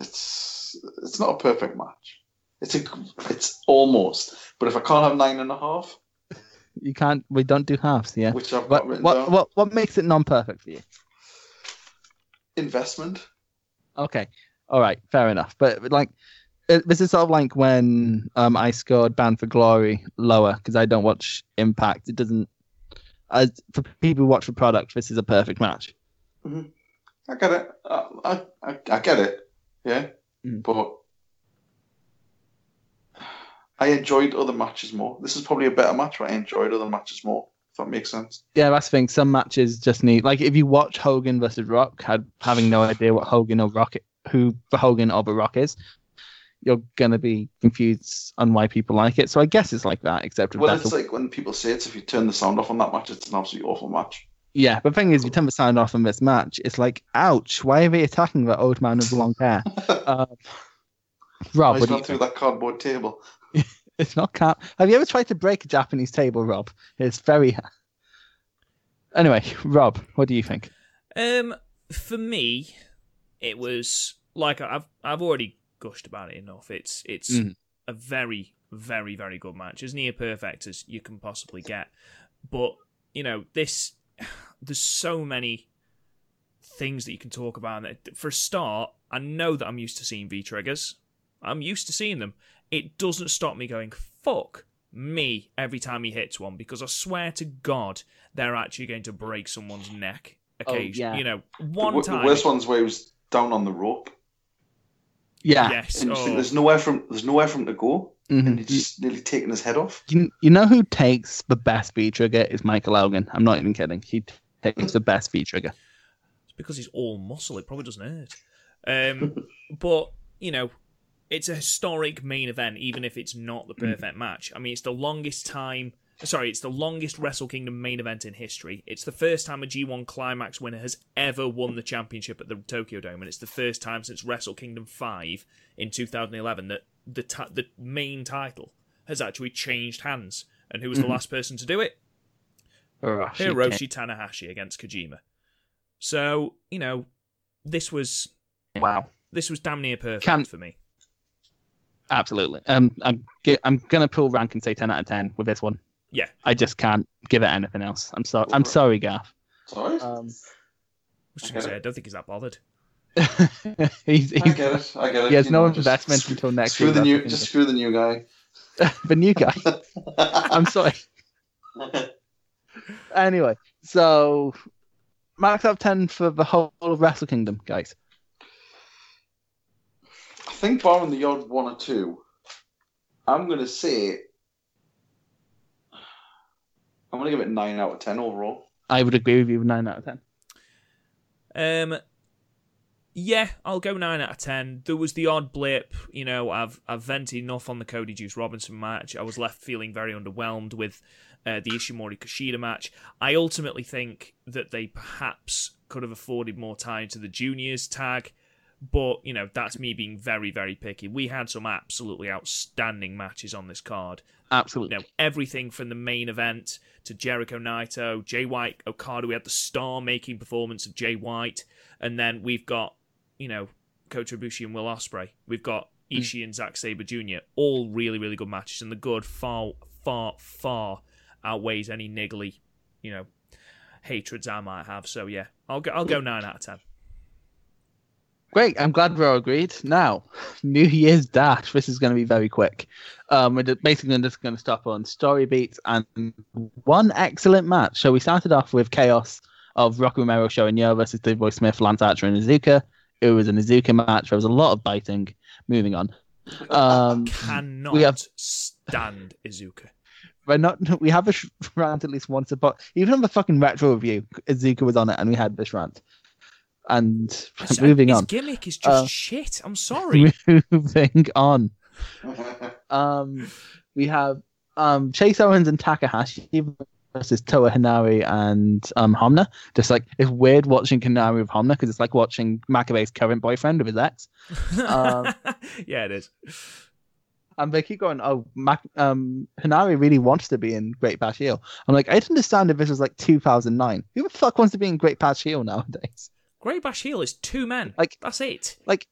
it's it's not a perfect match. It's a it's almost, but if I can't have nine and a half, You can't. We don't do halves, yeah. which I've What got written what down, what what makes it non-perfect for you? investment. Okay. All right. Fair enough. But like, it, this is sort of like when um, I scored Bound for Glory lower because I don't watch Impact. It doesn't. As for people who watch the product, this is a perfect match. I get it. I, I, I get it. Yeah. Mm. But I enjoyed other matches more. This is probably a better match, but I enjoyed other matches more. If that makes sense. Yeah, that's the thing. Some matches just need like if you watch Hogan versus Rock, had having no idea what Hogan or Rock, who the Hogan or the Rock is, you're gonna be confused on why people like it. So I guess it's like that, except Well, it's like when people say it's if you turn the sound off on that match, it's an absolutely awful match. Yeah. But the thing is, you turn the sound off on this match, it's like, ouch! Why are they attacking the old man with the long hair? uh, Rob, He's what do through think? that cardboard table. It's not cat. Have you ever tried to break a Japanese table, Rob? It's very. Anyway, Rob, what do you think? Um, for me, it was like I've I've already gushed about it enough. It's it's Mhm. a very very very good match, as near perfect as you can possibly get. But you know this, there's so many things that you can talk about. For a start, I know that I'm used to seeing V triggers. I'm used to seeing them. It doesn't stop me going fuck me every time he hits one because I swear to God they're actually going to break someone's neck. Oh, yeah. you know, The, one w- the time. worst one's where he was down on the rope, Yeah. Yes. and oh. there's nowhere from there's nowhere for him to go, Mhm. and he's just nearly taken his head off. You, you know who takes the best V trigger is Michael Elgin. I'm not even kidding. He takes the best V trigger. It's because he's all muscle. It probably doesn't hurt. Um, but you know, it's a historic main event, even if it's not the perfect match. I mean, it's the longest time. Sorry, it's the longest Wrestle Kingdom main event in history. It's the first time a G1 Climax winner has ever won the championship at the Tokyo Dome, and it's the first time since Wrestle Kingdom 5 in 2011 that the ti the main title has actually changed hands. And who was the last person to do it? Hiroshi Tanahashi against Kojima. So, you know, this was Wow. this was damn near perfect Can- for me. Absolutely. Um, I'm gi- I'm gonna pull rank and say ten out of ten with this one. Yeah. I just can't give it anything else. I'm sorry. I'm sorry, Gaff. Sorry, Um, I was gonna get say. I don't think he's that bothered. he's, I he's get it. I get it. he has You no know, just investment sc- until next Screw year. the new, just screw the new guy. the new guy. I'm sorry. Anyway, so max out of ten for the whole of Wrestle Kingdom, guys. I think barring the odd one or two, I'm going to say I'm going to give it nine out of ten overall. I would agree with you with nine out of ten. Um, yeah, I'll go nine out of ten. There was the odd blip, you know. I've I've vented enough on the Cody Juice Robinson match. I was left feeling very underwhelmed with uh, the Ishimori Kushida match. I ultimately think that they perhaps could have afforded more time to the juniors tag, but you know that's me being very very picky. We had some absolutely outstanding matches on this card. Absolutely. you know, everything from the main event to Jericho Naito, Jay White, Okada. We had the star-making performance of Jay White, and then we've got, you know, Kota Ibushi and Will Ospreay. We've got Ishii and Zack Sabre Jr. All really, really good matches, and the good far, far, far outweighs any niggly, you know, hatreds I might have. So yeah, I'll go. I'll go nine out of ten. Great. I'm glad we're all agreed. Now, New Year's Dash. This is going to be very quick. Um, we're basically just going to stop on story beats and one excellent match. So we started off with chaos of Rocky Romero Sho and Yoh versus Davey Boy Smith, Lance Archer, and Iizuka. It was an Iizuka match. There was a lot of biting. Moving on. Um, Cannot We have- stand Iizuka. we're not. We have a sh- rant at least once about even on the fucking retro review. Iizuka was on it, and we had this rant. And His- moving his on. gimmick is just Uh, shit. I'm sorry. moving on. Um, we have um Chase Owens and Takahashi versus Toa Henare and um Honma. Just like it's weird watching Henare with Honma because it's like watching Makabe's current boyfriend with his ex. um, yeah, it is. And they keep going, oh, Mac- um, Henare really wants to be in Great Bash Heel. I'm like, I didn't understand if this was like 2009. Who the fuck wants to be in Great Bash Heel nowadays? Great Bash Heel is two men. Like- that's it. Like,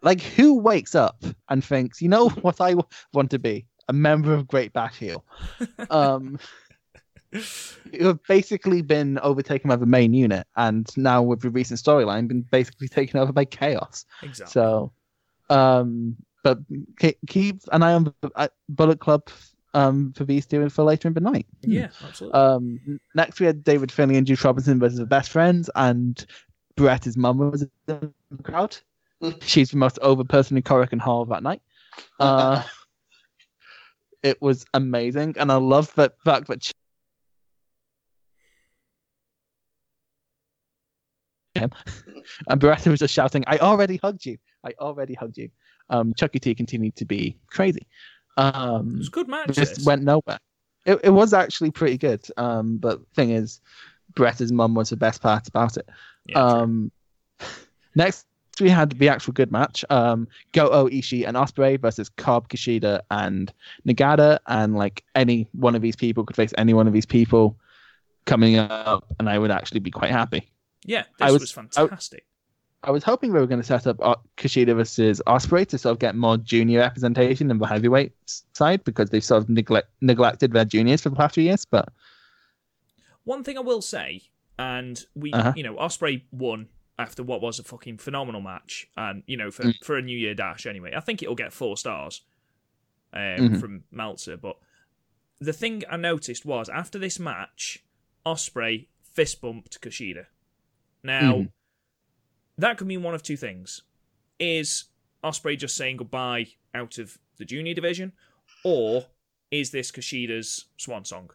like who wakes up and thinks, you know what I w- want to be? A member of Great Bash Heel. Um, you have basically been overtaken by the main unit, and now with the recent storyline, been basically taken over by Chaos. Exactly. So, um, but keep an eye on uh, Bullet Club um, for these two for later in the night. Yeah, absolutely. Um, next we had David Finlay and Juice Robinson versus the best friends, and Brett's mum was in the crowd. She's the most over person in Korakuen Hall that night. Uh, it was amazing, and I love the fact that she- him. and Beretta was just shouting, "I already hugged you! I already hugged you!" Um, Chucky T continued to be crazy. Um, it was a good match. just went nowhere. It, it was actually pretty good. Um, but thing is, Beretta's mum was the best part about it. Yeah, true. um, next we had the actual good match. Um, Goto Ishii and Ospreay versus Cobb, Kushida, and Nagata, and like any one of these people could face any one of these people coming up, and I would actually be quite happy. Yeah, I this was- was, fantastic. I was hoping we were going to set up uh, Kushida versus Ospreay to sort of get more junior representation in the heavyweight side because they've sort of neglect- neglected their juniors for the past few years. But One thing I will say, and we, Uh-huh. you know, Ospreay won after what was a fucking phenomenal match, and you know, for Mm. for a New Year dash anyway. I think it'll get four stars um, Mhm. from Meltzer. But the thing I noticed was after this match, Ospreay fist bumped Kushida. Now, Mhm. that could mean one of two things: is Ospreay just saying goodbye out of the junior division, or is this Kushida's swan song?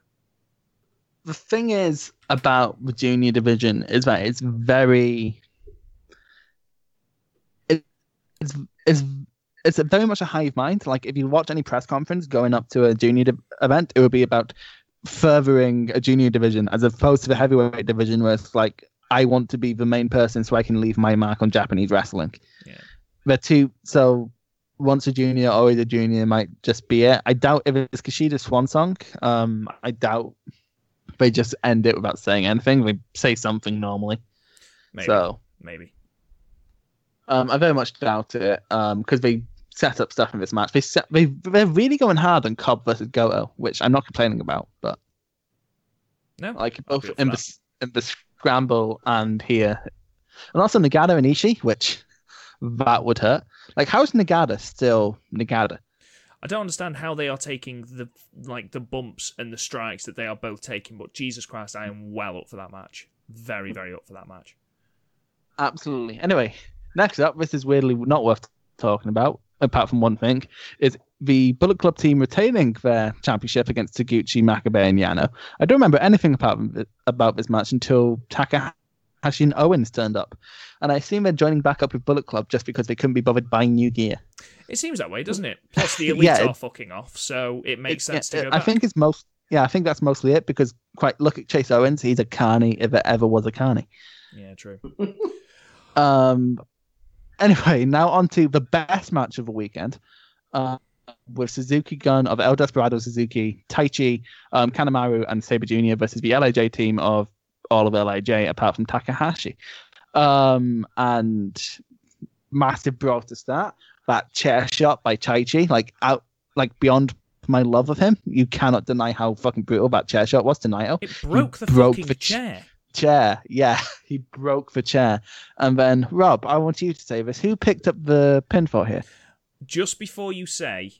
the thing is about the junior division is that it's very it, it's it's it's very much a hive mind like if you watch any press conference going up to a junior di- event it would be about furthering a junior division as opposed to the heavyweight division where it's like i want to be the main person so i can leave my mark on japanese wrestling Yeah. the two so once a junior always a junior might just be it i doubt if it's Kushida's swan song um i doubt they just end it without saying anything. They say something normally. Maybe, So maybe. um, I very much doubt it because they set up stuff in this match. They set, they they're really going hard on Cobb versus Goto, which I'm not complaining about. But No, like both be up for in the in the scramble and here, and also Nagata and Ishii, which that would hurt. Like how's Nagata still Nagata? I don't understand how they are taking the like the bumps and the strikes that they are both taking, but Jesus Christ, I am well up for that match. Very, very up for that match. Absolutely. Anyway, next up, this is weirdly not worth talking about, apart from one thing, is the Bullet Club team retaining their championship against Taguchi, Makabe, and Yano. I don't remember anything about about this match until Takahashi and Owens turned up, and I assume they're joining back up with Bullet Club just because they couldn't be bothered buying new gear. It seems that way, doesn't it? Plus, the elites Yeah, it- are fucking off, so it makes It- sense yeah, to go I back. think it's most. Yeah, I think that's mostly it because quite look at Chase Owens. He's a carny if there ever was a carny. Yeah, true. Um. Anyway, now on to the best match of the weekend, uh, with Suzuki Gun of El Desperado Suzuki, Taichi, um, Kanemaru, and Sabre Junior versus the LIJ team of all of LIJ apart from Takahashi. Um, and massive brawl to start. That chair shot by Taichi, like out, like beyond my love of him. You cannot deny how fucking brutal that chair shot was to Naito It broke the broke fucking the ch- chair. chair. Yeah, he broke the chair. And then, Rob, I want you to say this. Who picked up the pinfall here? Just before you say,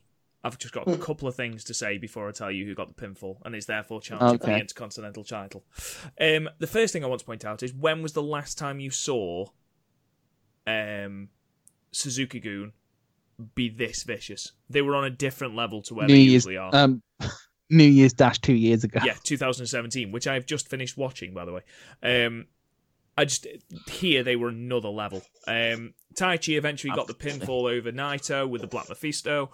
I've just got a couple of things to say before I tell you who got the pinfall and is therefore challenging for the Okay. Intercontinental title. Um, the first thing I want to point out is when was the last time you saw um, Suzuki Gun be this vicious? They were on a different level to where New they Year's, usually are. um, New Year's Dash two years ago. yeah, 2017, which I've just finished watching, by the way. Um, I just here they were another level. Um, Taichi eventually got the pinfall over Naito with the Black Mephisto,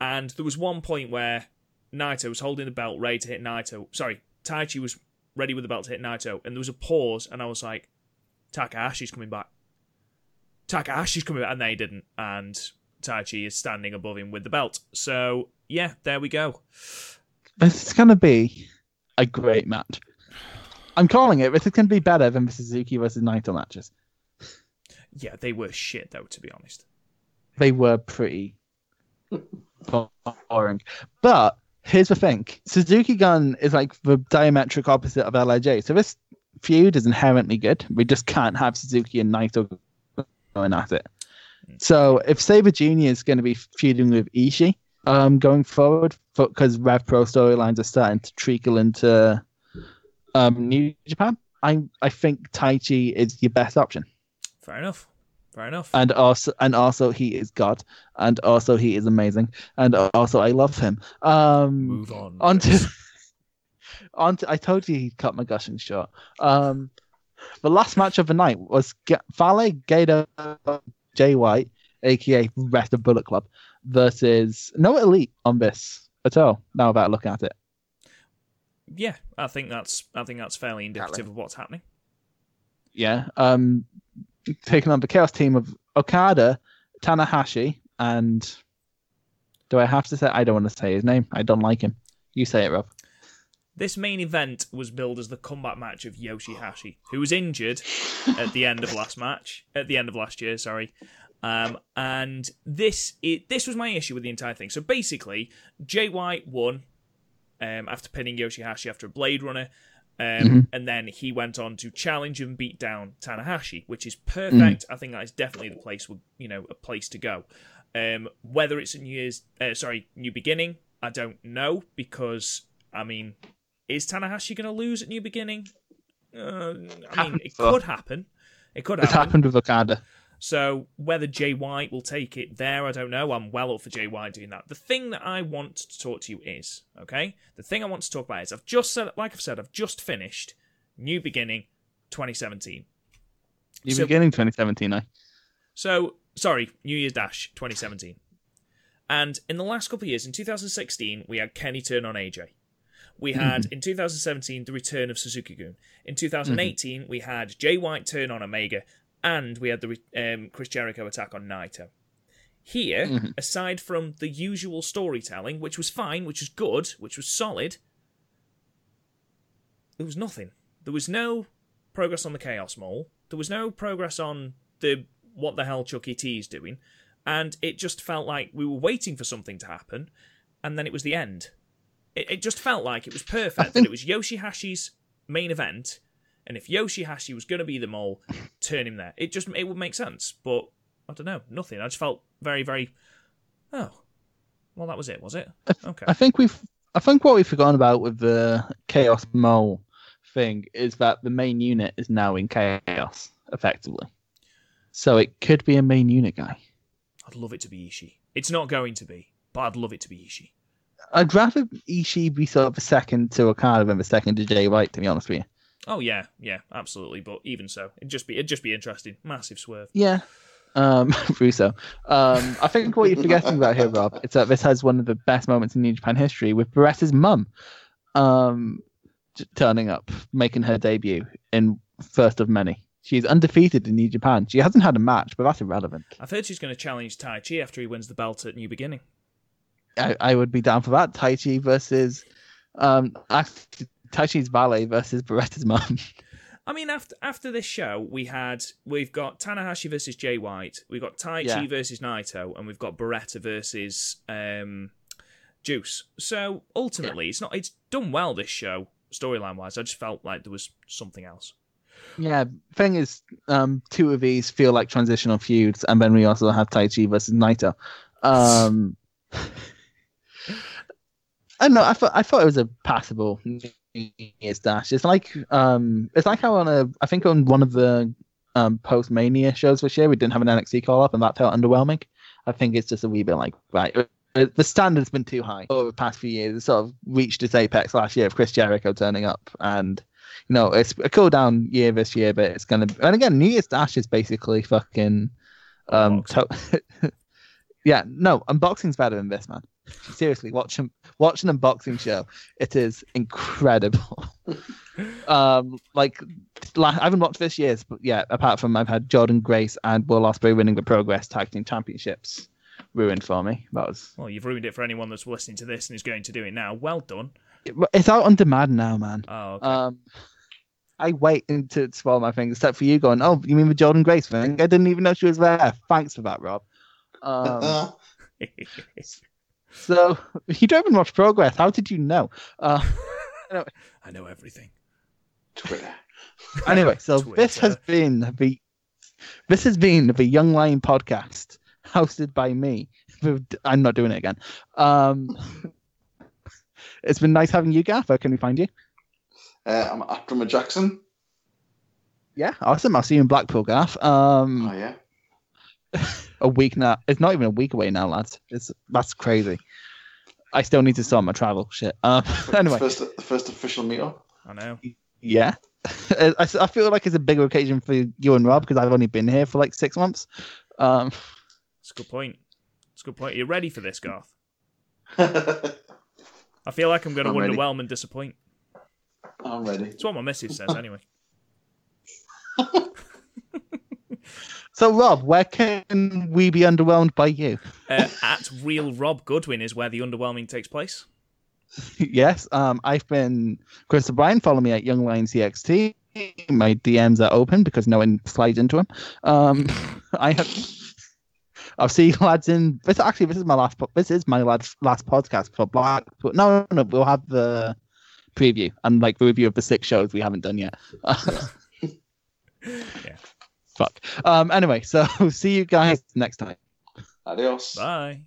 and there was one point where Naito was holding the belt ready to hit Naito. Sorry, Taichi was ready with the belt to hit Naito, and there was a pause, and I was like, Takahashi's coming back. Takahashi's coming back, and they didn't, and Taichi is standing above him with the belt. So yeah, there we go. This is going to be a great match. I'm calling it. This is going to be better than the Suzuki versus Naito matches. Yeah, they were shit though, to be honest. They were pretty boring. But here's the thing Suzuki Gun is like the diametric opposite of LIJ. So this feud is inherently good. We just can't have Suzuki and Naito going at it. So if Sabre Junior is going to be feuding with Ishii um, going forward, because Rev Pro storylines are starting to trickle into um, New Japan, I I think Taichi is your best option. Fair enough. Fair enough. and also and also he is God, and also he is amazing, and also I love him. Um, Move on. on to on to, I told you he'd cut my gushing short. Um, the last match of the night was Ga- Fale Goto Jay White, aka Rest of Bullet Club, versus no elite on this at all. Now about looking at it, Yeah, I think that's I think that's fairly indicative of what's happening. yeah. Um, taking on the Chaos team of Okada, Tanahashi, and do I have to say? I don't want to say his name. I don't like him. You say it, Rob. This main event was billed as the comeback match of Yoshihashi, who was injured at the end of last match, at the end of last year, sorry. Um, and this it, this was my issue with the entire thing. So basically, Jay White won um, after pinning Yoshihashi after a Blade Runner, um, and then he went on to challenge and beat down Tanahashi, which is perfect. I think that is definitely the place, with you know, a place to go. Um, whether it's a New Year's, uh, sorry, New Beginning, I don't know because I mean, is Tanahashi going to lose at New Beginning? Uh, I mean, it Happens, could happen. It could It's happen. happened with Okada. So whether Jay White will take it there, I don't know. I'm well up for Jay White doing that. The thing that I want to talk to you is, okay? The thing I want to talk about is I've just said, like I've said, I've just finished New Beginning 2017. New So- beginning 2017, I. So, sorry, New Year's Dash 2017. And in the last couple of years, in 2016, we had Kenny turn on AJ. We mm-hmm. had in 2017 the return of Suzuki Gun. In mm-hmm. 2018, we had Jay White turn on Omega, and we had the um, Chris Jericho attack on Naito. Here, aside from the usual storytelling, which was fine, which was good, which was solid, there was nothing. There was no progress on the Chaos Mole. There was no progress on the what the hell Chucky T is doing, and it just felt like we were waiting for something to happen, and then it was the end. It, it just felt like it was perfect that it was Yoshihashi's main event, and if Yoshihashi was going to be the mole, turn him there. It just it would make sense, but I don't know, nothing. I just felt very very. Oh, well, that was it, was it? Okay. I think we've. I think what we've forgotten about with the Chaos Mole thing is that the main unit is now in Chaos, effectively. So it could be a main unit guy. I'd love it to be Ishii. It's not going to be, but I'd love it to be Ishii. I'd rather Ishii be sort of the second to Okada than the second to Jay White, to be honest with you. Oh yeah, yeah, absolutely. But even so, it'd just be it'd just be interesting. Massive swerve. Yeah. Um, Russo. Um, I think what you're forgetting about here, Rob, is that this has one of the best moments in New Japan history with Beretta's mum um, turning up, making her debut in first of many. She's undefeated in New Japan. She hasn't had a match, but that's irrelevant. I've heard she's going to challenge Taichi after he wins the belt at New Beginning. I, I would be down for that. Taichi versus um, actually, Taichi's valet versus Beretta's mum. I mean, after after this show, we had we've got Tanahashi versus Jay White, we've got Taichi Yeah. versus Naito, and we've got Beretta versus um, Juice. So ultimately, it's not it's done well this show storyline wise. I just felt like there was something else. Yeah, thing is, um, two of these feel like transitional feuds, and then we also have Taichi versus Naito. Um, I don't know. I thought I thought it was a passable New Year's dash. It's like um, it's like how on a I think on one of the um post Mania shows this year we didn't have an NXT call up, and that felt underwhelming. I think it's just a wee bit like right. uh, The standard's been too high over the past few years. It sort of reached its apex last year of Chris Jericho turning up, and you know, it's a cool down year this year, but it's gonna. And again, New Year's Dash is basically fucking. Um, to- yeah, no, unboxing's better than this, man. Seriously, watch him watch an unboxing show. It is incredible. um, like I haven't watched this year's, but yeah, apart from I've had Jordynne Grace and Will Ospreay winning the Progress Tag Team Championships ruined for me. That was Well, you've ruined it for anyone that's listening to this and is going to do it now. Well done. it's out on demand now, man. Oh, okay. Um, I wait to swallow my fingers, except for you going, "Oh, you mean the Jordynne Grace thing? I didn't even know she was there." Thanks for that, Rob. Um, so you don't even watch Progress. How did you know? Uh, I know everything. Twitter. anyway, so this has been the this has been the Young Lion podcast, hosted by me. I'm not doing it again. Um, it's been nice having you, Gaff. Where can we find you? Uh, I'm at Drummer Jackson. Yeah, awesome. I'll see you in Blackpool, Gaff. Um, Oh yeah. A week now. It's not even a week away now, lads. It's that's crazy. I still need to sort my travel shit. Um, anyway, First, the first official meetup. I know. yeah. I, I feel like it's a bigger occasion for you and Rob because I've only been here for like six months. Um, It's a good point. It's a good point. Are you ready for this, Garth? I'm feel like I'm going to I'm ready. underwhelm and disappoint. I'm ready. It's what my missus says, anyway. So, Rob, where can we be underwhelmed by you? Uh, at real Rob Goodwin is where the underwhelming takes place. yes, um, I've been Chris O'Brien. Follow me at Young Lion CXT. My DMs are open because no one slides into them. Um, I have. I'll see you lads in. This actually, this is my last. This is my last last podcast for Black. No, no, no. We'll have the preview and like the review of the six shows we haven't done yet. Yeah. Fuck. Um. Anyway, so see you guys next time. Adios. Bye.